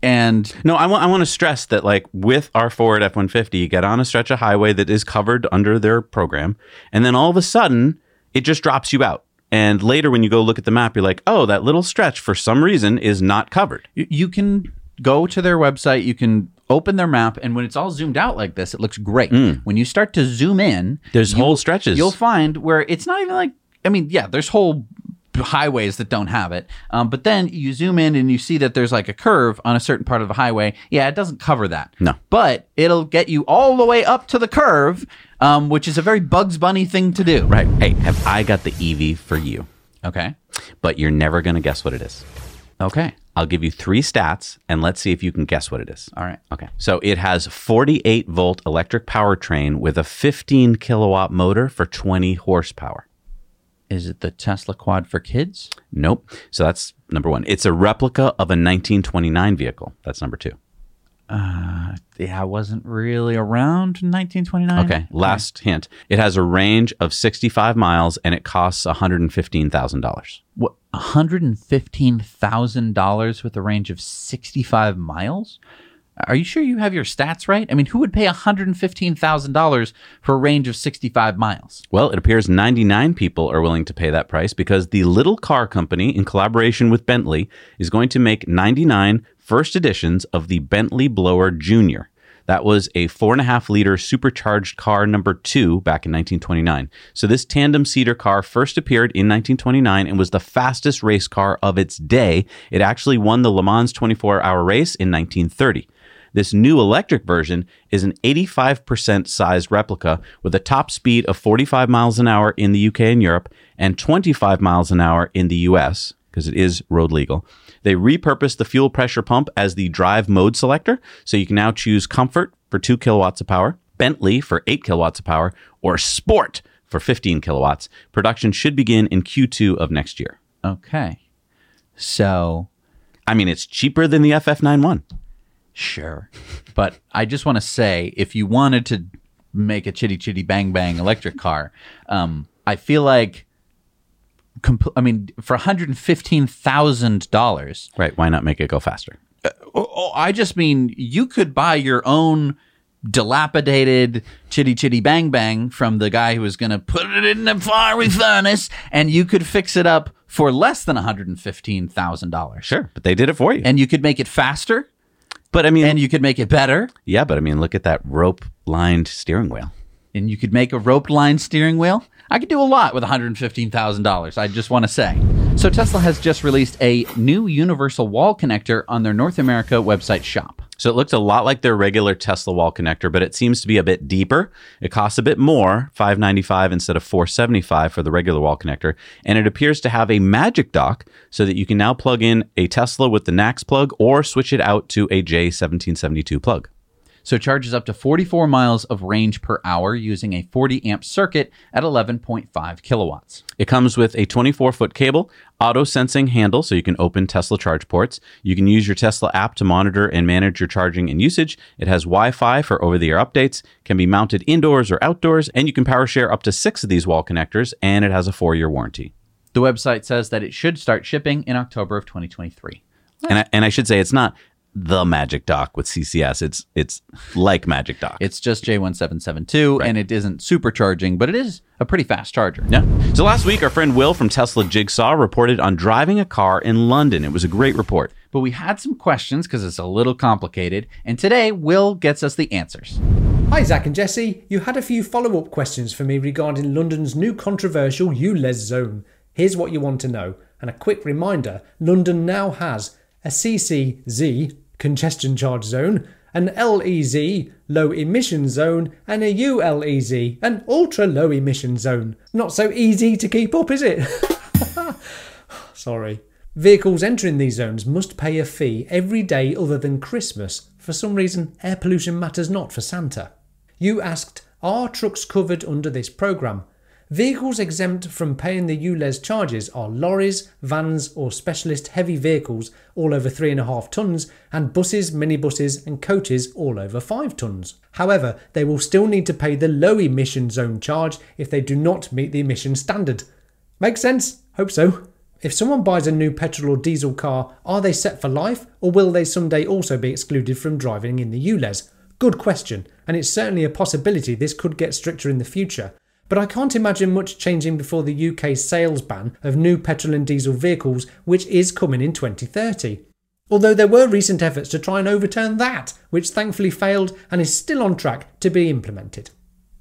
And No, I want I want to stress that like with our Ford F150, you get on a stretch of highway that is covered under their program, and then all of a sudden it just drops you out. And later when you go look at the map, you're like, "Oh, that little stretch for some reason is not covered." you, you can go to their website, you can open their map, and when it's all zoomed out like this, it looks great. Mm. When you start to zoom in, There's whole stretches. you'll find where it's not even like I mean, yeah, there's whole highways that don't have it. Um, but then you zoom in and you see that there's like a curve on a certain part of the highway. Yeah, it doesn't cover that. No. But it'll get you all the way up to the curve, um, which is a very Bugs Bunny thing to do. right. Hey, have I got the EV for you? Okay. But you're never going to guess what it is. Okay. I'll give you three stats and let's see if you can guess what it is. All right. Okay. So it has 48 volt electric powertrain with a 15 kilowatt motor for 20 horsepower. Is it the Tesla Quad for kids? Nope. So that's number one. It's a replica of a 1929 vehicle. That's number two. Uh, yeah, I wasn't really around in 1929. Okay. Last hint. It has a range of 65 miles and it costs $115,000. What, $115,000 with a range of 65 miles? Are you sure you have your stats right? I mean, who would pay $115,000 for a range of 65 miles? Well, it appears 99 people are willing to pay that price because the Little Car Company, in collaboration with Bentley, is going to make 99 first editions of the Bentley Blower Junior. That was a four and a half liter supercharged car number two back in 1929. So this tandem seater car first appeared in 1929 and was the fastest race car of its day. It actually won the Le Mans 24 hour race in 1930. This new electric version is an 85% sized replica with a top speed of 45 miles an hour in the UK and Europe and 25 miles an hour in the US because it is road legal. They repurposed the fuel pressure pump as the drive mode selector, so you can now choose comfort for 2 kilowatts of power, Bentley for 8 kilowatts of power, or sport for 15 kilowatts. Production should begin in Q2 of next year. Okay. So, I mean, it's cheaper than the FF91. Sure. But I just want to say if you wanted to make a chitty chitty bang bang electric car, um, I feel like. Compl- I mean, for one hundred and fifteen thousand dollars, Right. Why not make it go faster? oh, oh, I just mean you could buy your own dilapidated chitty chitty bang bang from the guy who was going to put it in the fiery <laughs> furnace, and you could fix it up for less than one hundred and fifteen thousand dollars. Sure. But they did it for you. And you could make it faster, but I mean, and you could make it better, yeah, but I mean, look at that rope lined steering wheel. and you could make a rope lined steering wheel. I could do a lot with $115,000. I just want to say. So Tesla has just released a new universal wall connector on their North America website shop. So it looks a lot like their regular Tesla wall connector, but it seems to be a bit deeper. It costs a bit more, 595 instead of 475 for the regular wall connector, and it appears to have a magic dock so that you can now plug in a Tesla with the NACS plug or switch it out to a J1772 plug. So it charges up to 44 miles of range per hour using a 40 amp circuit at 11.5 kilowatts. It comes with a 24 foot cable, auto sensing handle so you can open Tesla charge ports. You can use your Tesla app to monitor and manage your charging and usage. It has Wi Fi for over the air updates, can be mounted indoors or outdoors, and you can power share up to six of these wall connectors, and it has a four year warranty. The website says that it should start shipping in October of 2023. And I, and I should say it's not the Magic Dock with CCS. It's it's like Magic Dock. It's just J1772 and it isn't supercharging, but it is a pretty fast charger. Yeah. So last week, our friend Will from Tesla Jigsaw reported on driving a car in London. It was a great report. But we had some questions because it's a little complicated, and today Will gets us the answers. Hi, Zach and Jesse. You had a few follow up questions for me regarding London's new controversial ULEZ zone. Here's what you want to know, and a quick reminder London now has a CCZ, congestion charge zone, an LEZ, low emission zone, and a ULEZ, an ultra low emission zone. Not so easy to keep up, is it? <laughs> Sorry. Vehicles entering these zones must pay a fee every day other than Christmas. For some reason, air pollution matters not for Santa. You asked, are trucks covered under this programme? Vehicles exempt from paying the ULEZ charges are lorries, vans, or specialist heavy vehicles all over 3.5 tonnes, and buses, minibuses, and coaches all over 5 tonnes. However, they will still need to pay the low emission zone charge if they do not meet the emission standard. Makes sense? Hope so. If someone buys a new petrol or diesel car, are they set for life, or will they someday also be excluded from driving in the ULEZ? Good question, and it's certainly a possibility this could get stricter in the future. But I can't imagine much changing before the UK sales ban of new petrol and diesel vehicles, which is coming in 2030. Although there were recent efforts to try and overturn that, which thankfully failed and is still on track to be implemented.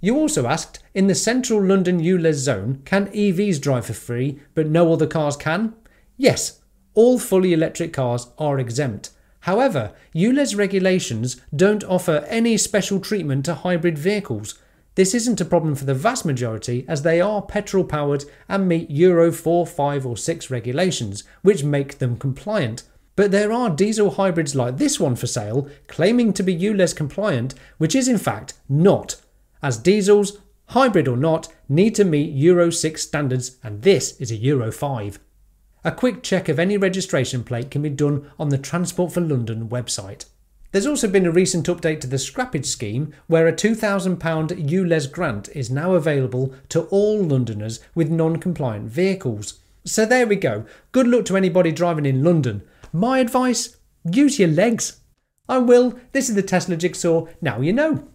You also asked, in the central London ULEZ zone, can EVs drive for free, but no other cars can? Yes, all fully electric cars are exempt. However, ULEZ regulations don't offer any special treatment to hybrid vehicles. This isn't a problem for the vast majority as they are petrol powered and meet Euro 4, 5 or 6 regulations, which make them compliant. But there are diesel hybrids like this one for sale claiming to be ULEZ compliant, which is in fact not, as diesels, hybrid or not, need to meet Euro 6 standards and this is a Euro 5. A quick check of any registration plate can be done on the Transport for London website. There's also been a recent update to the scrappage scheme where a £2,000 ULEZ grant is now available to all Londoners with non compliant vehicles. So there we go. Good luck to anybody driving in London. My advice use your legs. I'm Will, this is the Tesla Jigsaw, now you know.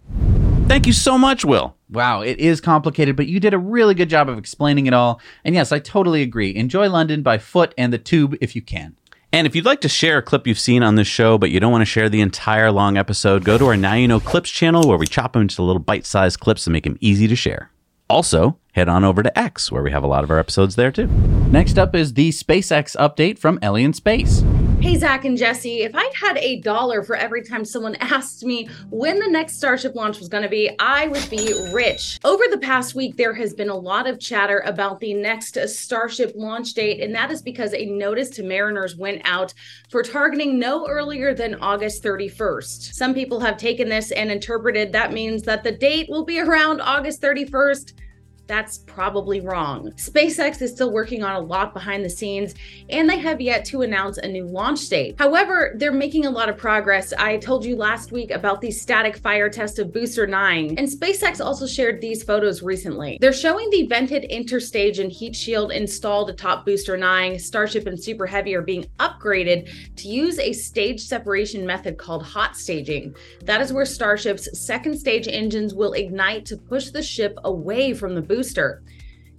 Thank you so much, Will. Wow, it is complicated, but you did a really good job of explaining it all. And yes, I totally agree. Enjoy London by foot and the tube if you can. And if you'd like to share a clip you've seen on this show, but you don't want to share the entire long episode, go to our Now You Know Clips channel where we chop them into little bite sized clips and make them easy to share. Also, head on over to X where we have a lot of our episodes there too. Next up is the SpaceX update from Ellie in Space. Hey, Zach and Jesse, if I had a dollar for every time someone <laughs> asked me when the next Starship launch was going to be, I would be rich. Over the past week, there has been a lot of chatter about the next Starship launch date, and that is because a notice to mariners went out for targeting no earlier than August 31st. Some people have taken this and interpreted that means that the date will be around August 31st that's probably wrong. SpaceX is still working on a lot behind the scenes, and they have yet to announce a new launch date. However, they're making a lot of progress. I told you last week about the static fire test of Booster 9, and SpaceX also shared these photos recently. They're showing the vented interstage and heat shield installed atop Booster 9. Starship and Super Heavy are being upgraded to use a stage separation method called hot staging. That is where Starship's second stage engines will ignite to push the ship away from the booster.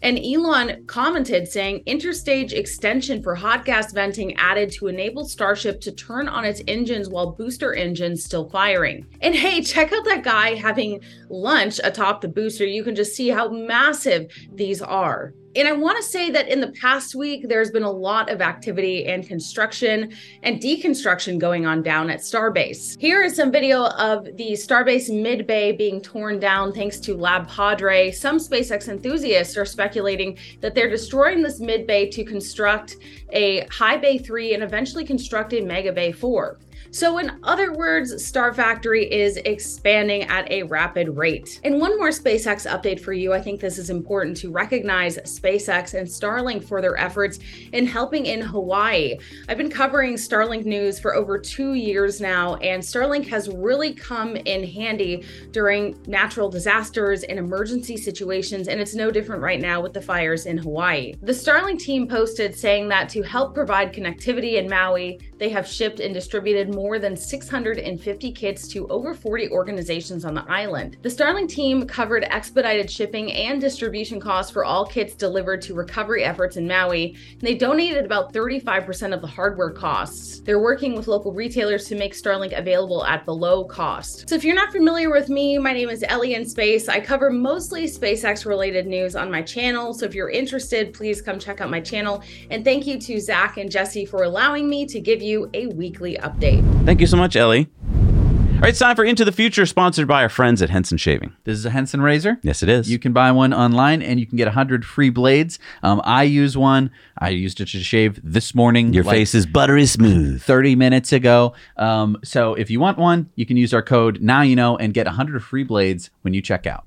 And Elon commented saying interstage extension for hot gas venting added to enable Starship to turn on its engines while booster engines still firing. And hey, check out that guy having lunch atop the booster. You can just see how massive these are. And I want to say that in the past week, there's been a lot of activity and construction and deconstruction going on down at Starbase. Here is some video of the Starbase mid bay being torn down thanks to Lab Padre. Some SpaceX enthusiasts are speculating that they're destroying this mid bay to construct a high bay 3 and eventually construct a mega bay 4. So, in other words, Star Factory is expanding at a rapid rate. And one more SpaceX update for you. I think this is important to recognize SpaceX and Starlink for their efforts in helping in Hawaii. I've been covering Starlink news for over two years now, and Starlink has really come in handy during natural disasters and emergency situations, and it's no different right now with the fires in Hawaii. The Starlink team posted saying that to help provide connectivity in Maui, they have shipped and distributed more more than 650 kits to over 40 organizations on the island. The Starlink team covered expedited shipping and distribution costs for all kits delivered to recovery efforts in Maui, and they donated about 35% of the hardware costs. They're working with local retailers to make Starlink available at below cost. So if you're not familiar with me, my name is Ellie in Space. I cover mostly SpaceX related news on my channel. So if you're interested, please come check out my channel. And thank you to Zach and Jesse for allowing me to give you a weekly update. Thank you so much, Ellie. All right, it's time for Into the Future, sponsored by our friends at Henson Shaving. This is a Henson razor. Yes, it is. You can buy one online and you can get 100 free blades. Um, I use one. I used it to shave this morning. Your like face is buttery smooth. 30 minutes ago. Um, so if you want one, you can use our code Now You Know and get 100 free blades when you check out.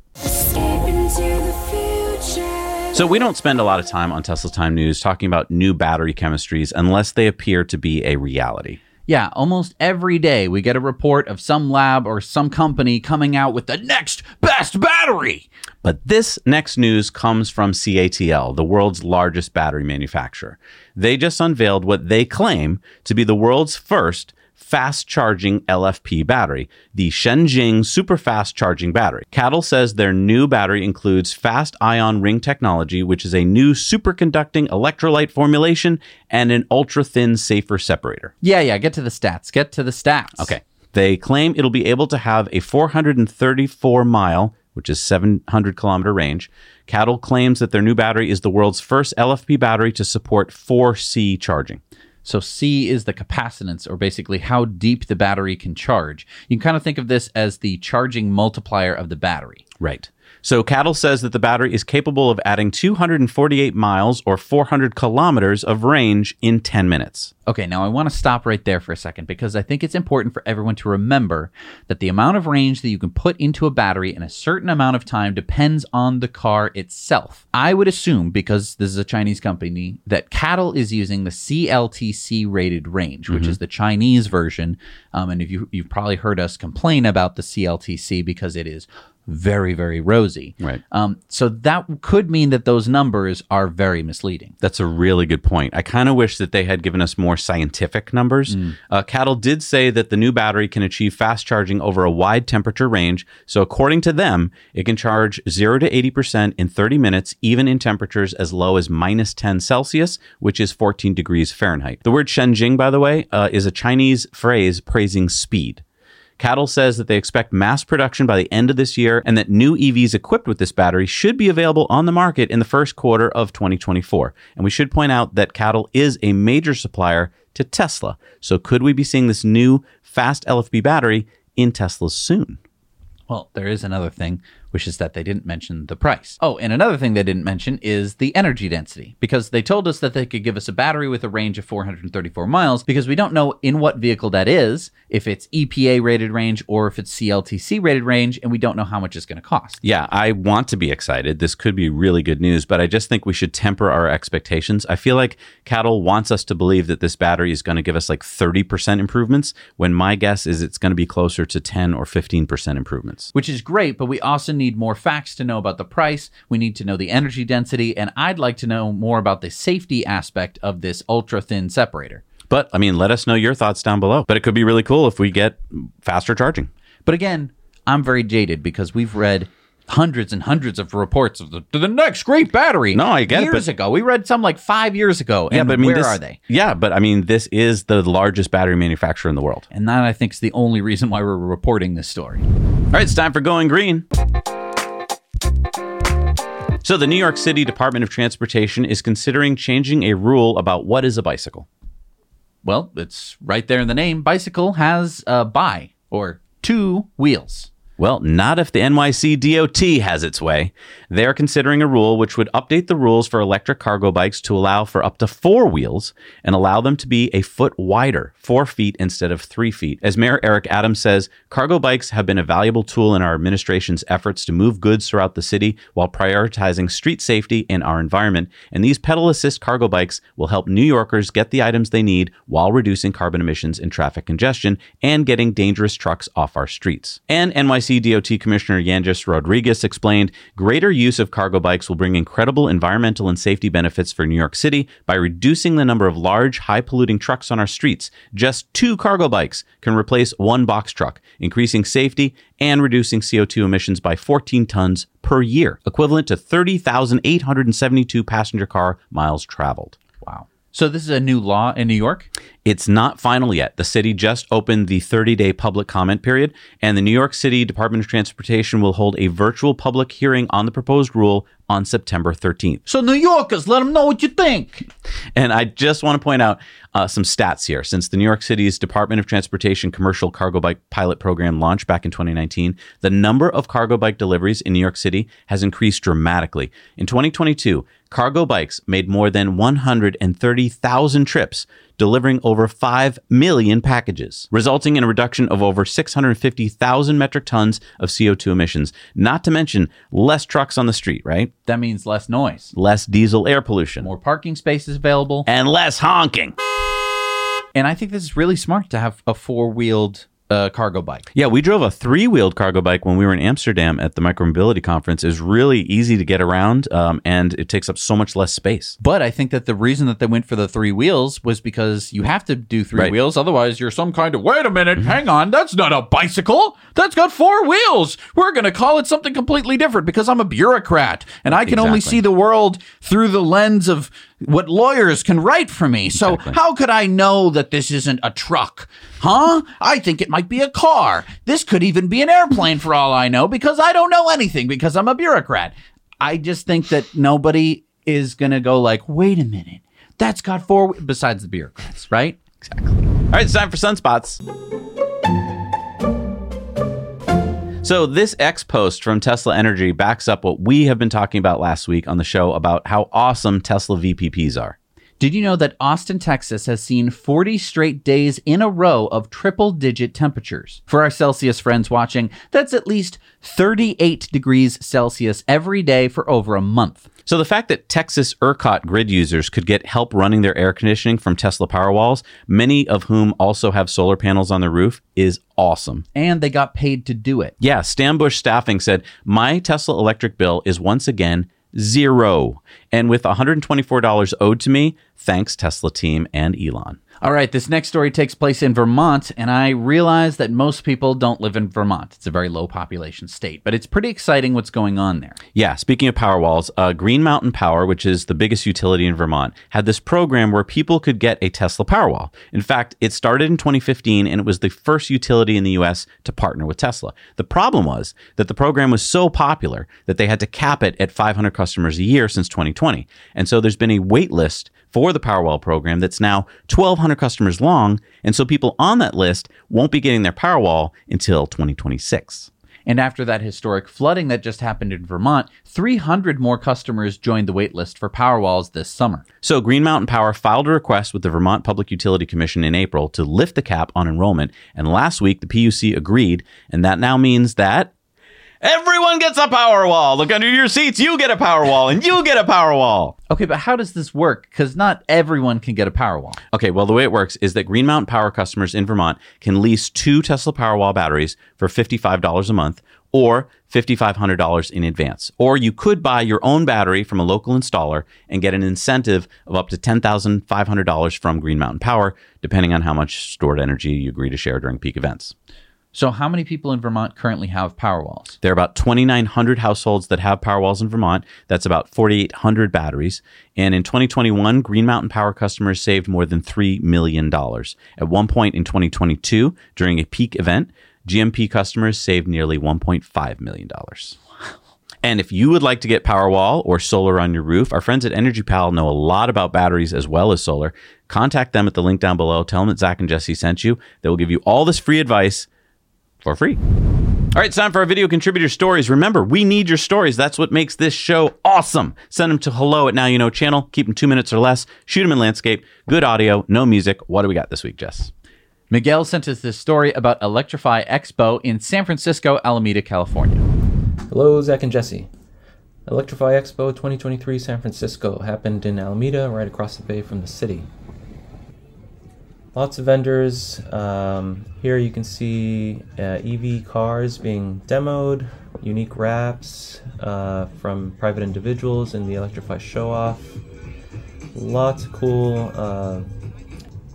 So, we don't spend a lot of time on Tesla Time News talking about new battery chemistries unless they appear to be a reality. Yeah, almost every day we get a report of some lab or some company coming out with the next best battery. But this next news comes from CATL, the world's largest battery manufacturer. They just unveiled what they claim to be the world's first fast charging LFP battery, the Shenxing Super Fast Charging Battery. CATL says their new battery includes fast ion ring technology, which is a new superconducting electrolyte formulation and an ultra thin, safer separator. Yeah, yeah, get to the stats. Get to the stats. Okay. They claim it'll be able to have a 434 mile, which is 700 kilometer range. CATL claims that their new battery is the world's first LFP battery to support 4C charging. So C is the capacitance, or basically how deep the battery can charge. You can kind of think of this as the charging multiplier of the battery. Right. So CATL says that the battery is capable of adding 248 miles or 400 kilometers of range in 10 minutes. Okay, now I want to stop right there for a second because I think it's important for everyone to remember that the amount of range that you can put into a battery in a certain amount of time depends on the car itself. I would assume, because this is a Chinese company, that CATL is using the CLTC rated range, which mm-hmm. is the Chinese version. Um, and if you, you've probably heard us complain about the CLTC because it is very, very rosy. Right. Um, so that could mean that those numbers are very misleading. That's a really good point. I kind of wish that they had given us more scientific numbers. Uh, Cattle did say that the new battery can achieve fast charging over a wide temperature range. So, according to them, it can charge 0 to 80% in 30 minutes, even in temperatures as low as minus 10 Celsius, which is 14 degrees Fahrenheit. The word Shenxing, by the way, uh, is a Chinese phrase praising speed. Cattle says that they expect mass production by the end of this year and that new EVs equipped with this battery should be available on the market in the first quarter of 2024. And we should point out that Cattle is a major supplier to Tesla. So could we be seeing this new fast LFP battery in Teslas soon? Well, there is another thing, which is that they didn't mention the price. Oh, and another thing they didn't mention is the energy density, because they told us that they could give us a battery with a range of 434 miles, because we don't know in what vehicle that is, if it's EPA rated range or if it's CLTC rated range, and we don't know how much it's going to cost. Yeah, I want to be excited. This could be really good news, but I just think we should temper our expectations. I feel like Cattle wants us to believe that this battery is going to give us like 30% improvements, when my guess is it's going to be closer to 10 or 15% improvements. Which is great, but we also need more facts to know about the price. We need to know the energy density, and I'd like to know more about the safety aspect of this ultra thin separator. But I mean, let us know your thoughts down below. But it could be really cool if we get faster charging. But again, I'm very jaded because we've read hundreds and hundreds of reports of the, the next great battery. No, I get it, years but- ago. We read some like five years ago. And yeah, but I mean, where this, are they? Yeah, but I mean, this is the largest battery manufacturer in the world. And that I think is the only reason why we're reporting this story. All right, it's time for Going Green. So, the New York City Department of Transportation is considering changing a rule about what is a bicycle. Well, it's right there in the name. Bicycle has a bi or two wheels. Well, not if the NYC DOT has its way. They are considering a rule which would update the rules for electric cargo bikes to allow for up to four wheels and allow them to be a foot wider, four feet instead of three feet. As Mayor Eric Adams says, cargo bikes have been a valuable tool in our administration's efforts to move goods throughout the city while prioritizing street safety and our environment. And these pedal assist cargo bikes will help New Yorkers get the items they need while reducing carbon emissions and traffic congestion and getting dangerous trucks off our streets. And NYC DOT Commissioner Ydanis Rodriguez explained greater use of cargo bikes will bring incredible environmental and safety benefits for New York City by reducing the number of large, high polluting trucks on our streets. Just two cargo bikes can replace one box truck, increasing safety and reducing CO2 emissions by 14 tons per year, equivalent to 30,872 passenger car miles traveled. Wow. So this is a new law in New York? It's not final yet. The city just opened the 30 day public comment period, and the New York City Department of Transportation will hold a virtual public hearing on the proposed rule on September 13th. So New Yorkers, let them know what you think. And I just want to point out uh, some stats here. Since the New York City's Department of Transportation commercial cargo bike pilot program launched back in 2019, the number of cargo bike deliveries in New York City has increased dramatically. In 2022, cargo bikes made more than 130,000 trips, delivering over 5 million packages, resulting in a reduction of over 650,000 metric tons of CO2 emissions. Not to mention less trucks on the street, right? That means less noise, Less diesel air pollution, more parking spaces available. and less honking. And I think this is really smart to have a four wheeled uh, cargo bike. Yeah, we drove a three wheeled cargo bike when we were in Amsterdam at the Micromobility Conference. It's really easy to get around um, and it takes up so much less space. But I think that the reason that they went for the three wheels was because you have to do three Right. wheels. Otherwise, you're some kind of wait a minute, hang on, that's not a bicycle. That's got four wheels. We're going to call it something completely different because I'm a bureaucrat and I can only see the world through the lens of what lawyers can write for me. So, Exactly. how could I know that this isn't a truck? Huh? I think it might be a car. This could even be an airplane for all I know because I don't know anything because I'm a bureaucrat. I just think that nobody is going to go like, "Wait a minute. That's got four whe-" besides the bureaucrats, right?" Exactly. All right, it's time for sunspots. So, this X post from Tesla Energy backs up what we have been talking about last week on the show about how awesome Tesla VPPs are. Did you know that Austin, Texas has seen 40 straight days in a row of triple digit temperatures? For our Celsius friends watching, that's at least 38 degrees Celsius every day for over a month. So the fact that Texas ERCOT grid users could get help running their air conditioning from Tesla Powerwalls, many of whom also have solar panels on their roof, is awesome. And they got paid to do it. Yeah, Stan Bush staffing said, My Tesla electric bill is once again zero. And with $124 owed to me, thanks Tesla team and Elon. All right, this next story takes place in Vermont, and I realize that most people don't live in Vermont. It's a very low population state, but it's pretty exciting what's going on there. Yeah, speaking of Powerwalls, uh, Green Mountain Power, which is the biggest utility in Vermont, had this program where people could get a Tesla Powerwall. In fact, it started in 2015 and it was the first utility in the US to partner with Tesla. The problem was that the program was so popular that they had to cap it at 500 customers a year since 2020. And so there's been a wait list for the Powerwall program that's now 1,200 customers long. And so people on that list won't be getting their Powerwall until 2026. And after that historic flooding that just happened in Vermont, 300 more customers joined the waitlist for Powerwalls this summer. So Green Mountain Power filed a request with the Vermont Public Utility Commission in April to lift the cap on enrollment. And last week, the PUC agreed. And that now means that Everyone gets a power wall. Look under your seats. You get a power wall, and you get a power wall. Okay, but how does this work? Because not everyone can get a power wall. Okay, well, the way it works is that Green Mountain Power customers in Vermont can lease two Tesla Powerwall batteries for $55 a month or $5,500 in advance. Or you could buy your own battery from a local installer and get an incentive of up to $10,500 from Green Mountain Power, depending on how much stored energy you agree to share during peak events. So, how many people in Vermont currently have Powerwalls? There are about 2,900 households that have Powerwalls in Vermont. That's about 4,800 batteries. And in 2021, Green Mountain Power customers saved more than $3 million. At one point in 2022, during a peak event, GMP customers saved nearly $1.5 million. And if you would like to get Powerwall or solar on your roof, our friends at Energy Pal know a lot about batteries as well as solar. Contact them at the link down below. Tell them that Zach and Jesse sent you. They will give you all this free advice for free. All right, it's time for our video contributor stories. Remember, we need your stories. That's what makes this show awesome. Send them to hello at Now You Know channel. Keep them two minutes or less. Shoot them in landscape. Good audio, no music. What do we got this week, Jess? Miguel sent us this story about Electrify Expo in San Francisco, Alameda, California. Hello, Zach and Jesse. Electrify Expo 2023 San Francisco happened in Alameda, right across the bay from the city. Lots of vendors. Um, here you can see uh, EV cars being demoed, unique wraps uh, from private individuals in the Electrify show off. Lots of cool uh,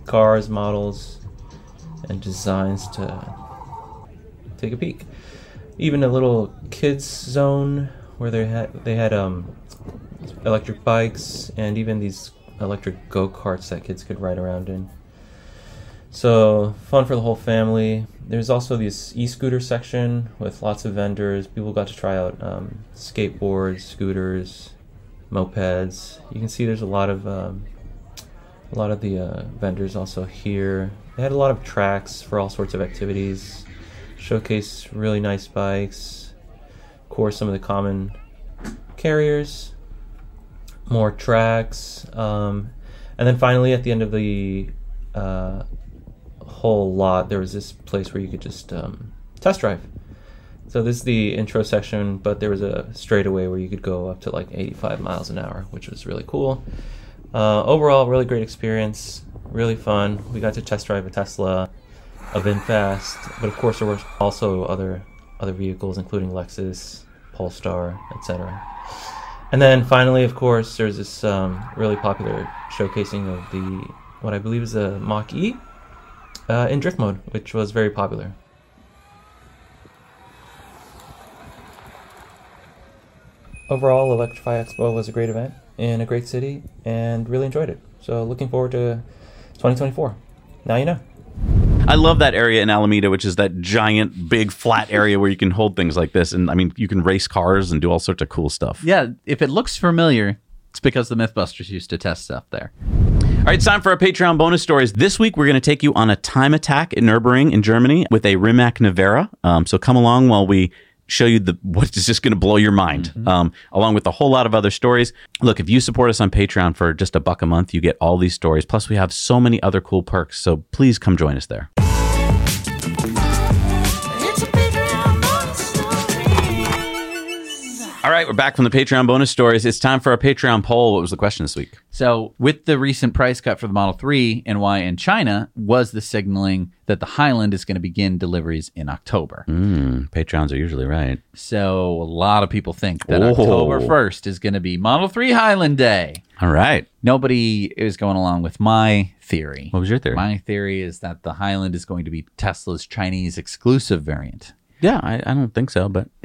cars, models, and designs to take a peek. Even a little kids zone where they had they had um, electric bikes and even these electric go karts that kids could ride around in. So fun for the whole family. There's also this e-scooter section with lots of vendors. People got to try out um, skateboards, scooters, mopeds. You can see there's a lot of um, a lot of the uh, vendors also here. They had a lot of tracks for all sorts of activities. Showcase really nice bikes. Of course, some of the common carriers. More tracks, um, and then finally at the end of the uh, whole lot, there was this place where you could just um, test drive. So this is the intro section, but there was a straightaway where you could go up to like 85 miles an hour, which was really cool. Uh, overall, really great experience, really fun. We got to test drive a Tesla, a VinFast, but of course there were also other other vehicles, including Lexus, Polestar, etc. And then finally, of course, there's this um, really popular showcasing of the what I believe is a Mach E uh, in drift mode, which was very popular. Overall, Electrify Expo was a great event in a great city and really enjoyed it. So, looking forward to 2024. Now you know. I love that area in Alameda, which is that giant, big, flat area where you can hold things like this. And I mean, you can race cars and do all sorts of cool stuff. Yeah, if it looks familiar, it's because the Mythbusters used to test stuff there. All right, it's time for our Patreon bonus stories. This week, we're going to take you on a time attack in Nürburgring in Germany with a Rimac Nevera. Um, so come along while we show you the what is just going to blow your mind, mm-hmm. um, along with a whole lot of other stories. Look, if you support us on Patreon for just a buck a month, you get all these stories. Plus, we have so many other cool perks. So please come join us there. All right, we're back from the Patreon bonus stories. It's time for our Patreon poll. What was the question this week? So, with the recent price cut for the Model 3 and Y in China was the signaling that the Highland is going to begin deliveries in October. Mm, Patreons are usually right. So, a lot of people think that. October 1st is going to be Model 3 Highland Day. All right. Nobody is going along with my theory. What was your theory? My theory is that the Highland is going to be Tesla's Chinese exclusive variant. Yeah, I, I don't think so, but <laughs>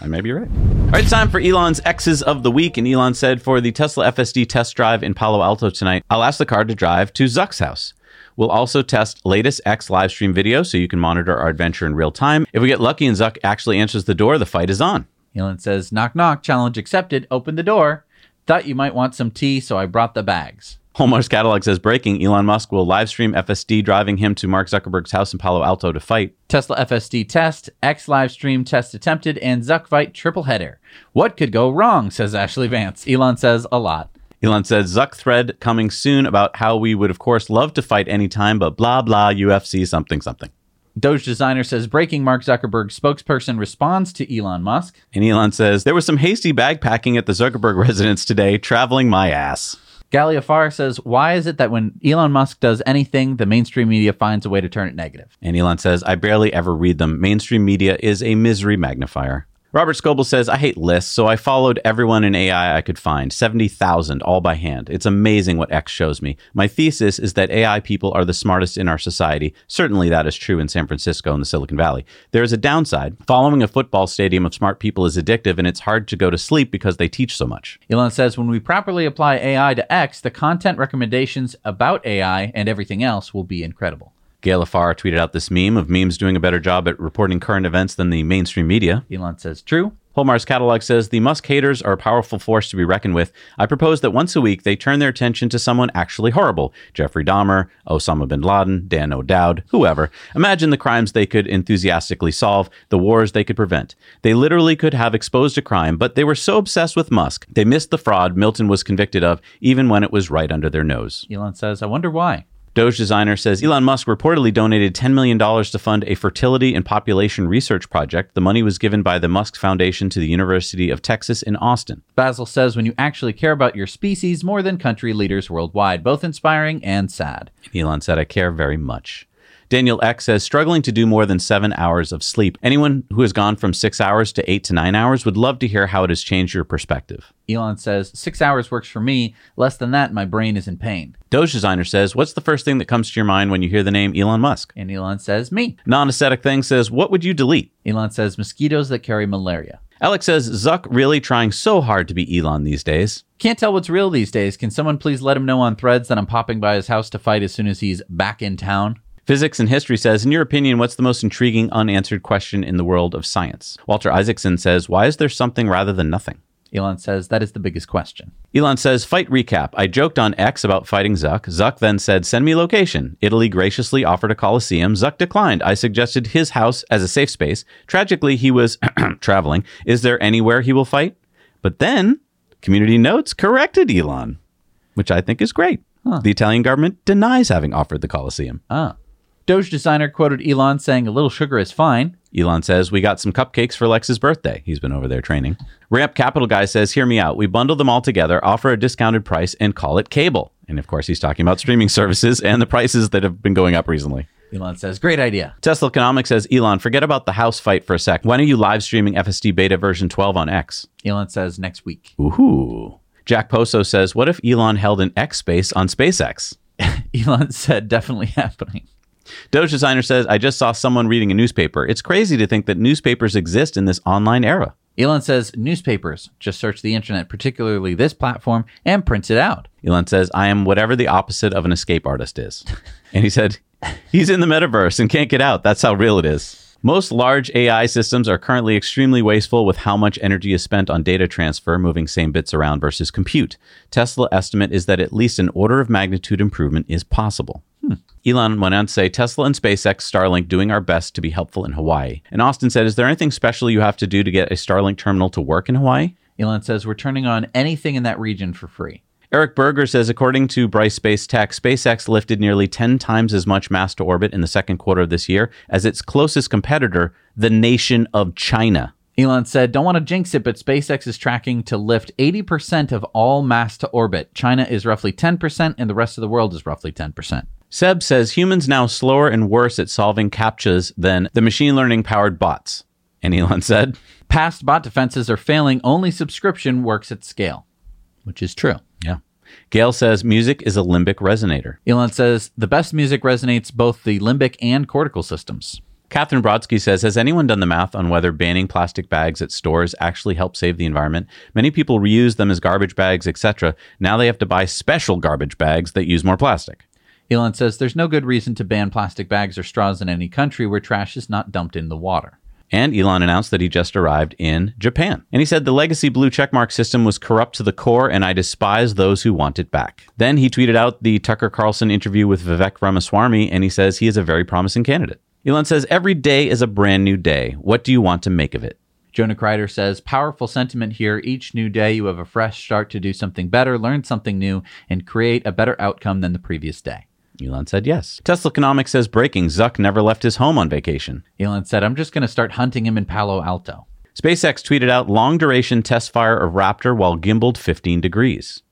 I may be right. All right, it's time for Elon's X's of the week. And Elon said for the Tesla FSD test drive in Palo Alto tonight, I'll ask the car to drive to Zuck's house. We'll also test latest X live stream video so you can monitor our adventure in real time. If we get lucky and Zuck actually answers the door, the fight is on. Elon says, knock, knock, challenge accepted. Open the door. Thought you might want some tea, so I brought the bags. Hallmark's catalog says breaking Elon Musk will live stream FSD driving him to Mark Zuckerberg's house in Palo Alto to fight. Tesla FSD test, X live stream test attempted, and Zuck fight triple header. What could go wrong, says Ashlee Vance. Elon says a lot. Elon says Zuck thread coming soon about how we would of course love to fight anytime, but blah blah UFC something something. Doge designer says breaking Mark Zuckerberg spokesperson responds to Elon Musk. And Elon says there was some hasty bag packing at the Zuckerberg <laughs> residence today, traveling my ass. Gail Alfar says, Why is it that when Elon Musk does anything, the mainstream media finds a way to turn it negative? And Elon says, I barely ever read them. Mainstream media is a misery magnifier. Robert Scoble says, I hate lists, so I followed everyone in AI I could find 70,000 all by hand. It's amazing what X shows me. My thesis is that AI people are the smartest in our society. Certainly that is true in San Francisco and the Silicon Valley. There is a downside. Following a football stadium of smart people is addictive, and it's hard to go to sleep because they teach so much. Elon says, When we properly apply AI to X, the content recommendations about AI and everything else will be incredible. Gail Alfar tweeted out this meme of memes doing a better job at reporting current events than the mainstream media. Elon says, True. Whole Mars Catalog says the Musk haters are a powerful force to be reckoned with. I propose that once a week they turn their attention to someone actually horrible Jeffrey Dahmer, Osama bin Laden, Dan O'Dowd, whoever. Imagine the crimes they could enthusiastically solve, the wars they could prevent. They literally could have exposed a crime, but they were so obsessed with Musk, they missed the fraud Milton was convicted of, even when it was right under their nose. Elon says, I wonder why. Doge designer says Elon Musk reportedly donated $10 million to fund a fertility and population research project. The money was given by the Musk Foundation to the University of Texas in Austin. Basil says, When you actually care about your species more than country leaders worldwide, both inspiring and sad. Elon said, I care very much. Daniel X says, struggling to do more than seven hours of sleep. Anyone who has gone from six hours to eight to nine hours would love to hear how it has changed your perspective. Elon says, Six hours works for me. Less than that, my brain is in pain. Doge designer says, What's the first thing that comes to your mind when you hear the name Elon Musk? And Elon says, Me. Non aesthetic thing says, What would you delete? Elon says, Mosquitoes that carry malaria. Alex says, Zuck really trying so hard to be Elon these days. Can't tell what's real these days. Can someone please let him know on threads that I'm popping by his house to fight as soon as he's back in town? Physics and History says, In your opinion, what's the most intriguing unanswered question in the world of science? Walter Isaacson says, Why is there something rather than nothing? Elon says, That is the biggest question. Elon says, Fight recap. I joked on X about fighting Zuck. Zuck then said, Send me location. Italy graciously offered a coliseum. Zuck declined. I suggested his house as a safe space. Tragically, he was <clears throat> traveling. Is there anywhere he will fight? But then, Community Notes corrected Elon, which I think is great. Huh. The Italian government denies having offered the coliseum. Ah. Doge designer quoted Elon saying, A little sugar is fine. Elon says, We got some cupcakes for Lex's birthday. He's been over there training. Ramp Capital Guy says, Hear me out. We bundle them all together, offer a discounted price, and call it cable. And of course, he's talking about streaming <laughs> services and the prices that have been going up recently. Elon says, Great idea. Tesla Economics says, Elon, forget about the house fight for a sec. When are you live streaming FSD beta version 12 on X? Elon says, Next week. Ooh. Jack Poso says, What if Elon held an X space on SpaceX? <laughs> Elon said, Definitely happening. Doge Designer says, I just saw someone reading a newspaper. It's crazy to think that newspapers exist in this online era. Elon says, newspapers. Just search the internet, particularly this platform, and print it out. Elon says, I am whatever the opposite of an escape artist is. <laughs> and he said, he's in the metaverse and can't get out. That's how real it is. Most large AI systems are currently extremely wasteful with how much energy is spent on data transfer, moving same bits around versus compute. Tesla estimate is that at least an order of magnitude improvement is possible. Hmm. Elon went on to say Tesla and SpaceX Starlink doing our best to be helpful in Hawaii. And Austin said, Is there anything special you have to do to get a Starlink terminal to work in Hawaii? Elon says, We're turning on anything in that region for free. Eric Berger says, according to Bryce Space Tech, SpaceX lifted nearly 10 times as much mass to orbit in the second quarter of this year as its closest competitor, the nation of China. Elon said, Don't want to jinx it, but SpaceX is tracking to lift 80% of all mass to orbit. China is roughly 10%, and the rest of the world is roughly 10%. Seb says humans now slower and worse at solving captchas than the machine learning powered bots. And Elon said, Past bot defenses are failing, only subscription works at scale, which is true. Yeah. Gail says music is a limbic resonator. Elon says the best music resonates both the limbic and cortical systems. Catherine Brodsky says, Has anyone done the math on whether banning plastic bags at stores actually helps save the environment? Many people reuse them as garbage bags, etc. Now they have to buy special garbage bags that use more plastic. Elon says there's no good reason to ban plastic bags or straws in any country where trash is not dumped in the water. And Elon announced that he just arrived in Japan. And he said the legacy blue checkmark system was corrupt to the core, and I despise those who want it back. Then he tweeted out the Tucker Carlson interview with Vivek Ramaswamy, and he says he is a very promising candidate. Elon says, Every day is a brand new day. What do you want to make of it? Jonah Kreider says, Powerful sentiment here. Each new day, you have a fresh start to do something better, learn something new, and create a better outcome than the previous day. Elon said yes. Tesla Economics says breaking Zuck never left his home on vacation. Elon said, I'm just going to start hunting him in Palo Alto. SpaceX tweeted out long duration test fire of Raptor while gimbaled 15 degrees.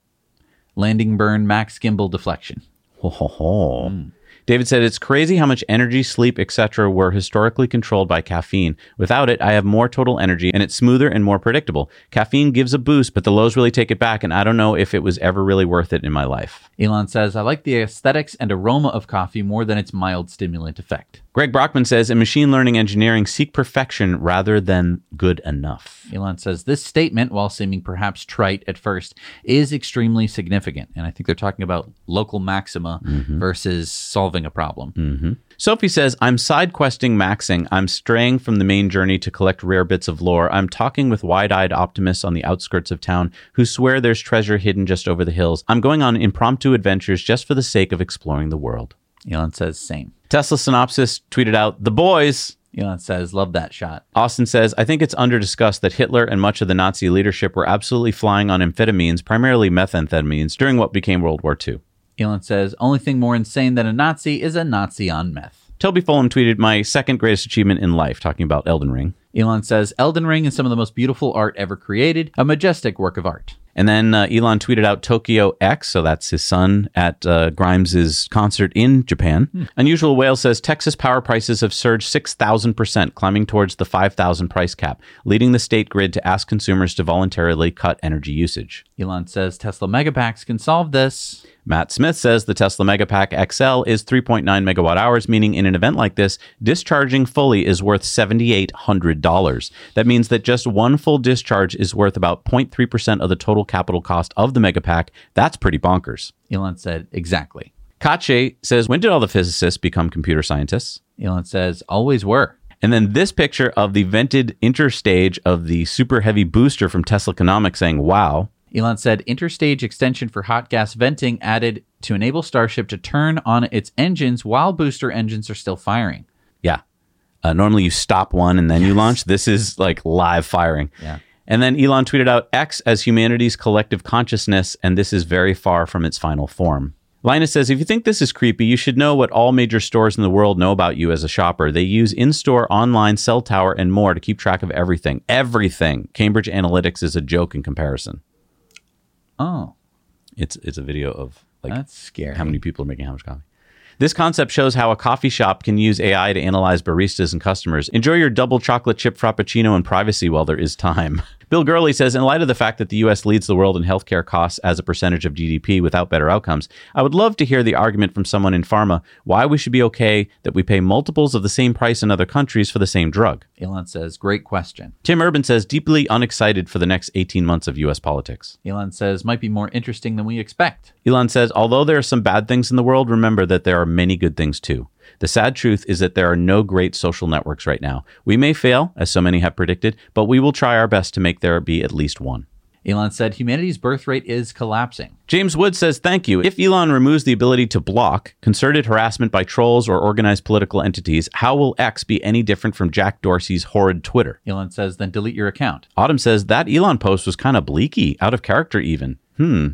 Landing burn max gimbal deflection. Ho, ho, ho. Mm. David said, It's crazy how much energy, sleep, etc. were historically controlled by caffeine. Without it, I have more total energy and it's smoother and more predictable. Caffeine gives a boost, but the lows really take it back, and I don't know if it was ever really worth it in my life. Elon says, I like the aesthetics and aroma of coffee more than its mild stimulant effect. Greg Brockman says, in machine learning engineering, seek perfection rather than good enough. Elon says, this statement, while seeming perhaps trite at first, is extremely significant. And I think they're talking about local maxima mm-hmm. versus solving a problem. Mm-hmm. Sophie says, I'm side questing maxing. I'm straying from the main journey to collect rare bits of lore. I'm talking with wide eyed optimists on the outskirts of town who swear there's treasure hidden just over the hills. I'm going on impromptu adventures just for the sake of exploring the world. Elon says, same. Tesla Synopsis tweeted out, The boys. Elon says, love that shot. Austin says, I think it's under discussed that Hitler and much of the Nazi leadership were absolutely flying on amphetamines, primarily methamphetamines, during what became World War II. Elon says, only thing more insane than a Nazi is a Nazi on meth. Toby Fulham tweeted, My second greatest achievement in life, talking about Elden Ring. Elon says, Elden Ring is some of the most beautiful art ever created, a majestic work of art. And then uh, Elon tweeted out Tokyo X, so that's his son at uh, Grimes's concert in Japan. Hmm. Unusual Whale says Texas power prices have surged 6,000%, climbing towards the 5,000 price cap, leading the state grid to ask consumers to voluntarily cut energy usage. Elon says Tesla Megapacks can solve this. Matt Smith says the Tesla Megapack XL is 3.9 megawatt hours, meaning in an event like this, discharging fully is worth $7,800. That means that just one full discharge is worth about 0.3% of the total capital cost of the Megapack. That's pretty bonkers. Elon said, exactly. Kache says, When did all the physicists become computer scientists? Elon says, always were. And then this picture of the vented interstage of the super heavy booster from Tesla Economics saying, wow. Elon said interstage extension for hot gas venting added to enable Starship to turn on its engines while booster engines are still firing. Yeah. Uh, normally you stop one and then yes. you launch. This is like live firing. Yeah. And then Elon tweeted out X as humanity's collective consciousness, and this is very far from its final form. Linus says, if you think this is creepy, you should know what all major stores in the world know about you as a shopper. They use in store, online, cell tower, and more to keep track of everything. Everything. Cambridge Analytica is a joke in comparison. Oh. It's it's a video of like That's scary. how many people are making how much coffee. This concept shows how a coffee shop can use AI to analyze baristas and customers. Enjoy your double chocolate chip frappuccino in privacy while there is time. <laughs> Bill Gurley says, in light of the fact that the U.S. leads the world in healthcare costs as a percentage of GDP without better outcomes, I would love to hear the argument from someone in pharma why we should be okay that we pay multiples of the same price in other countries for the same drug. Elon says, great question. Tim Urban says, deeply unexcited for the next 18 months of U.S. politics. Elon says, might be more interesting than we expect. Elon says, although there are some bad things in the world, remember that there are many good things too. The sad truth is that there are no great social networks right now. We may fail, as so many have predicted, but we will try our best to make there be at least one. Elon said humanity's birth rate is collapsing. James Wood says, Thank you. If Elon removes the ability to block concerted harassment by trolls or organized political entities, how will X be any different from Jack Dorsey's horrid Twitter? Elon says, Then delete your account. Autumn says, That Elon post was kind of bleaky, out of character even. Hmm.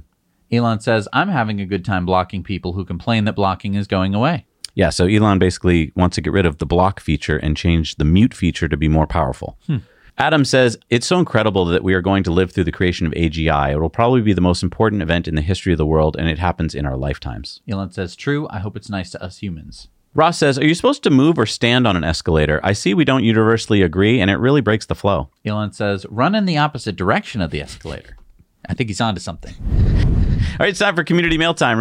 Elon says, I'm having a good time blocking people who complain that blocking is going away. Yeah, so Elon basically wants to get rid of the block feature and change the mute feature to be more powerful. Hmm. Adam says, It's so incredible that we are going to live through the creation of AGI. It will probably be the most important event in the history of the world, and it happens in our lifetimes. Elon says, True. I hope it's nice to us humans. Ross says, Are you supposed to move or stand on an escalator? I see we don't universally agree, and it really breaks the flow. Elon says, Run in the opposite direction of the escalator. I think he's onto something. All right, it's time for community mail time.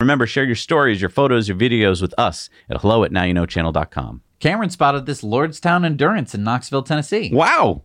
Remember, share your stories, your photos, your videos with us at hello at nowyouknowchannel.com. Cameron spotted this Lordstown Endurance in Knoxville, Tennessee. Wow.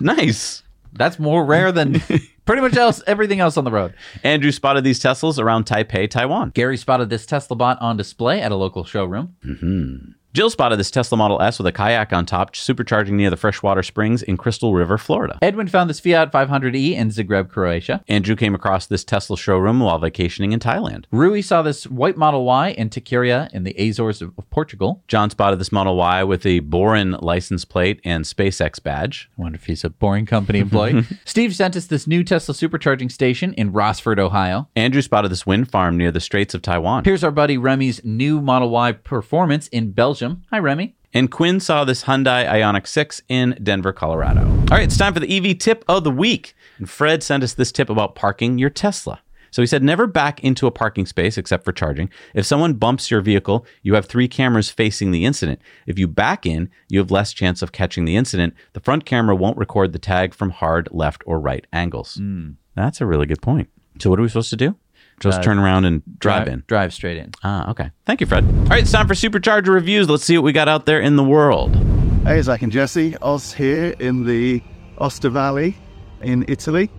Nice. That's more rare than <laughs> pretty much else everything else on the road. Andrew spotted these Teslas around Taipei, Taiwan. Gary spotted this Tesla bot on display at a local showroom. Mm-hmm. Jill spotted this Tesla Model S with a kayak on top, supercharging near the freshwater springs in Crystal River, Florida. Edwin found this Fiat 500e in Zagreb, Croatia. Andrew came across this Tesla showroom while vacationing in Thailand. Rui saw this white Model Y in Tiqueria in the Azores of, of Portugal. John spotted this Model Y with a Borin license plate and SpaceX badge. I wonder if he's a boring company employee. <laughs> Steve sent us this new Tesla supercharging station in Rossford, Ohio. Andrew spotted this wind farm near the Straits of Taiwan. Here's our buddy Remy's new Model Y Performance in Belgium. Hi, Remy. And Quinn saw this Hyundai Ioniq 6 in Denver, Colorado. All right, it's time for the EV tip of the week. And Fred sent us this tip about parking your Tesla. So he said, never back into a parking space except for charging. If someone bumps your vehicle, you have three cameras facing the incident. If you back in, you have less chance of catching the incident. The front camera won't record the tag from hard left or right angles. Mm. That's a really good point. So, what are we supposed to do? Just Uh, turn around and drive, in. Drive straight in. Ah, okay. Thank you, Fred. All right, it's time for Supercharger reviews. Let's see what we got out there in the world. Hey, Zach and Jesse. Oz here in the Aosta Valley in Italy.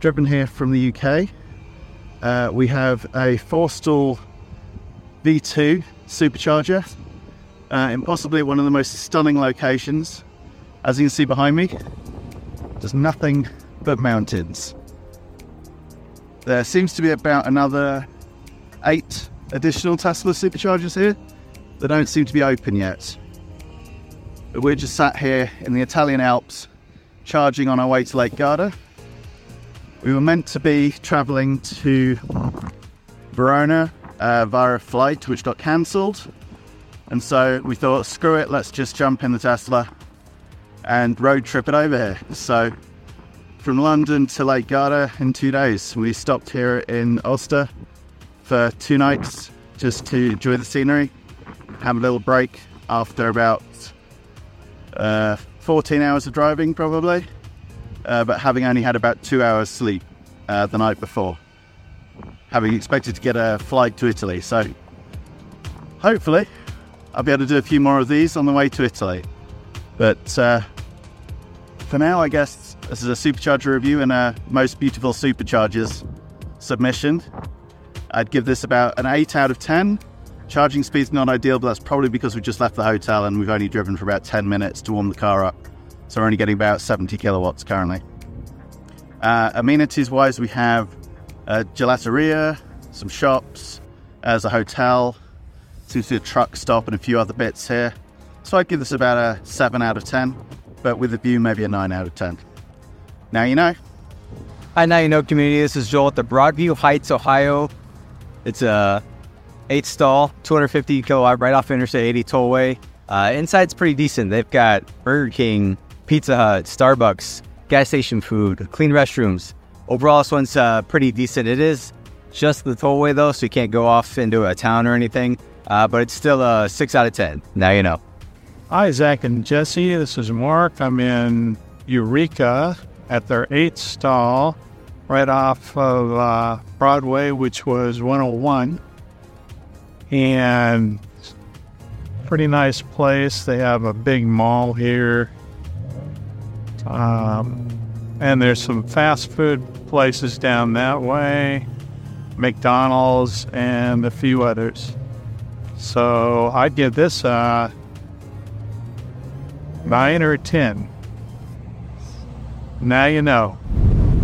Driven here from the UK. Uh, we have a four stall V2 supercharger uh, in possibly one of the most stunning locations. As you can see behind me, there's nothing but mountains. There seems to be about another eight additional Tesla superchargers here that don't seem to be open yet. But we're just sat here in the Italian Alps charging on our way to Lake Garda. We were meant to be traveling to Verona uh, via a flight which got cancelled. And so we thought, screw it, let's just jump in the Tesla and road trip it over here. So from London to Lake Garda in two days. We stopped here in Ulster for two nights just to enjoy the scenery, have a little break after about uh, 14 hours of driving, probably, uh, but having only had about two hours sleep uh, the night before, having expected to get a flight to Italy. So hopefully, I'll be able to do a few more of these on the way to Italy. But uh, for now, I guess this is a supercharger review and a most beautiful superchargers submission. I'd give this about an 8 out of 10. Charging speed's not ideal, but that's probably because we've just left the hotel and we've only driven for about 10 minutes to warm the car up. So we're only getting about 70 kilowatts currently. Uh, amenities wise, we have a gelateria, some shops, as a hotel, seems to be a truck stop and a few other bits here. So I'd give this about a 7 out of 10, but with the view, maybe a 9 out of 10. Now you know. Hi, now you know community. This is Joel at the Broadview Heights, Ohio. It's a eight stall, 250 kilowatt, right off Interstate 80 tollway. Uh, inside's pretty decent. They've got Burger King, Pizza Hut, Starbucks, gas station food, clean restrooms. Overall, this one's uh, pretty decent. It is just the tollway though, so you can't go off into a town or anything. Uh, but it's still a six out of ten. Now you know. Hi, Zach and Jesse. This is Mark. I'm in Eureka at their eighth stall right off of uh, Broadway, which was 101. And pretty nice place. They have a big mall here. Um, and there's some fast food places down that way, McDonald's, and a few others. So I'd give this a nine or a 10. Now you know.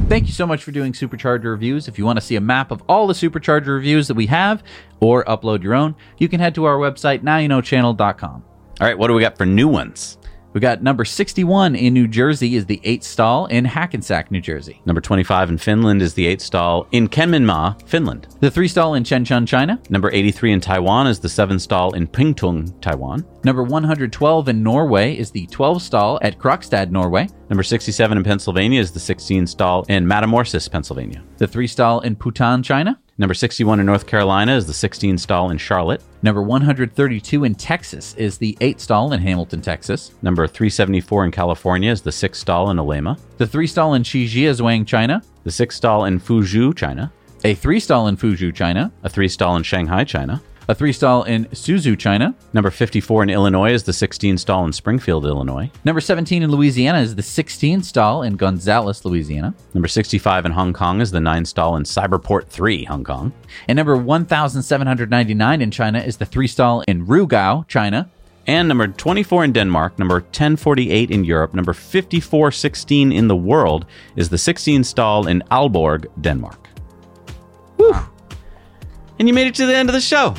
Thank you so much for doing Supercharger reviews. If you want to see a map of all the Supercharger reviews that we have or upload your own, you can head to our website, nowyouknowchannel.com. All right, what do we got for new ones? We got number 61 in New Jersey is the eight stall in Hackensack, New Jersey. Number 25 in Finland is the 8 stall in Kenminma, Finland. The three stall in Shenzhen, China. Number 83 in Taiwan is the 7 stall in Pingtung, Taiwan. Number 112 in Norway is the 12 stall at Krokstad, Norway. Number 67 in Pennsylvania is the 16 stall in Matamoras, Pennsylvania. The three stall in Bhutan, China. Number 61 in North Carolina is the 16 stall in Charlotte. Number 132 in Texas is the 8 stall in Hamilton, Texas. Number 374 in California is the 6 stall in Olema. The 3 stall in Shijiazhuang, China. The 6 stall in Fuzhou, China. A 3 stall in Fuzhou, China. A 3 stall in Shanghai, China. A 3 stall in Suzhou, China. Number 54 in Illinois is the 16 stall in Springfield, Illinois. Number 17 in Louisiana is the 16 stall in Gonzales, Louisiana. Number 65 in Hong Kong is the 9 stall in Cyberport 3, Hong Kong. And number 1799 in China is the 3 stall in Rugao, China. And number 24 in Denmark, number 1048 in Europe, number 5416 in the world is the 16 stall in Aalborg, Denmark. Woo! Ah. And you made it to the end of the show.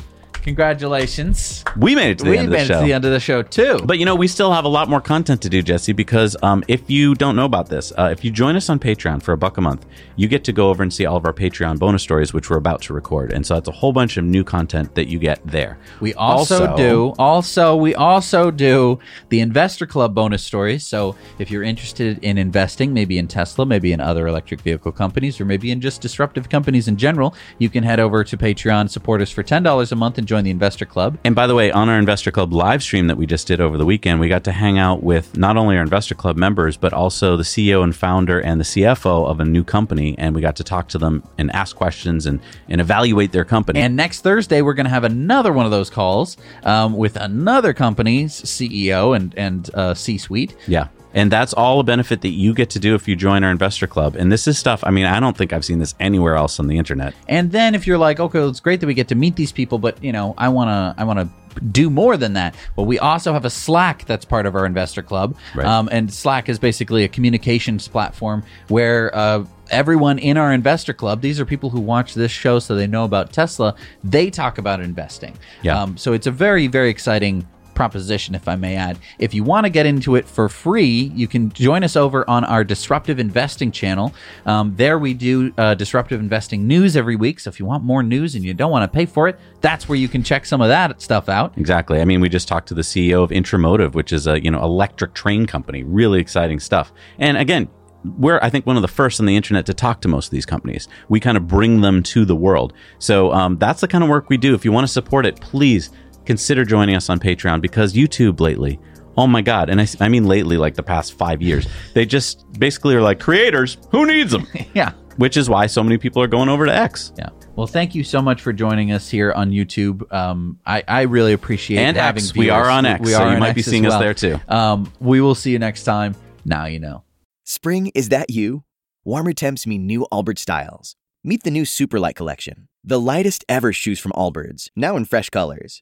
Congratulations. We made it to the we end of the show. We made it to the end of the show, too. But you know, we still have a lot more content to do, Jesse, because um, if you don't know about this, uh, if you join us on Patreon for a buck a month, you get to go over and see all of our Patreon bonus stories, which we're about to record. And so that's a whole bunch of new content that you get there. We also, do also we also do the investor club bonus stories. So if you're interested in investing, maybe in Tesla, maybe in other electric vehicle companies, or maybe in just disruptive companies in general, you can head over to Patreon, support us for ten dollars a month, and join the investor club. And by the way, on our Investor Club live stream that we just did over the weekend, we got to hang out with not only our Investor Club members, but also the CEO and founder and the CFO of a new company. And we got to talk to them and ask questions and, and evaluate their company. And next Thursday, we're going to have another one of those calls um, with another company's CEO and and uh, C-suite. Yeah. And that's all a benefit that you get to do if you join our investor club. And this is stuff, I mean, I don't think I've seen this anywhere else on the internet. And then if you're like, okay, well, it's great that we get to meet these people, but you know, I want to, I want to do more than that. Well, we also have a Slack that's part of our investor club. Right. Um, and Slack is basically a communications platform where, uh, Everyone in our investor club, these are people who watch this show so they know about Tesla. They talk about investing. Yeah. Um, so it's a very, very exciting proposition, if I may add. If you want to get into it for free, you can join us over on our Disruptive Investing channel. Um, there we do uh, disruptive investing news every week. So if you want more news and you don't want to pay for it, that's where you can check some of that stuff out. Exactly. I mean, we just talked to the CEO of Intramotev, which is a, you know, electric train company. Really exciting stuff. And again, we're I think one of the first on the internet to talk to most of these companies. We kind of bring them to the world. So um, that's the kind of work we do. If you want to support it, please consider joining us on Patreon because YouTube lately. Oh my God. And I, I mean lately, like the past five years, they just basically are like creators. Who needs them? <laughs> yeah. Which is why so many people are going over to X. Yeah. Well, thank you so much for joining us here on YouTube. Um, I, I really appreciate And having X. We are on X, We so are you might be X as seeing us there too. Um, we will see you next time. Now you know. Spring, is that you? Warmer temps mean new Allbirds styles. Meet the new Superlight collection, the lightest ever shoes from Allbirds, now in fresh colors.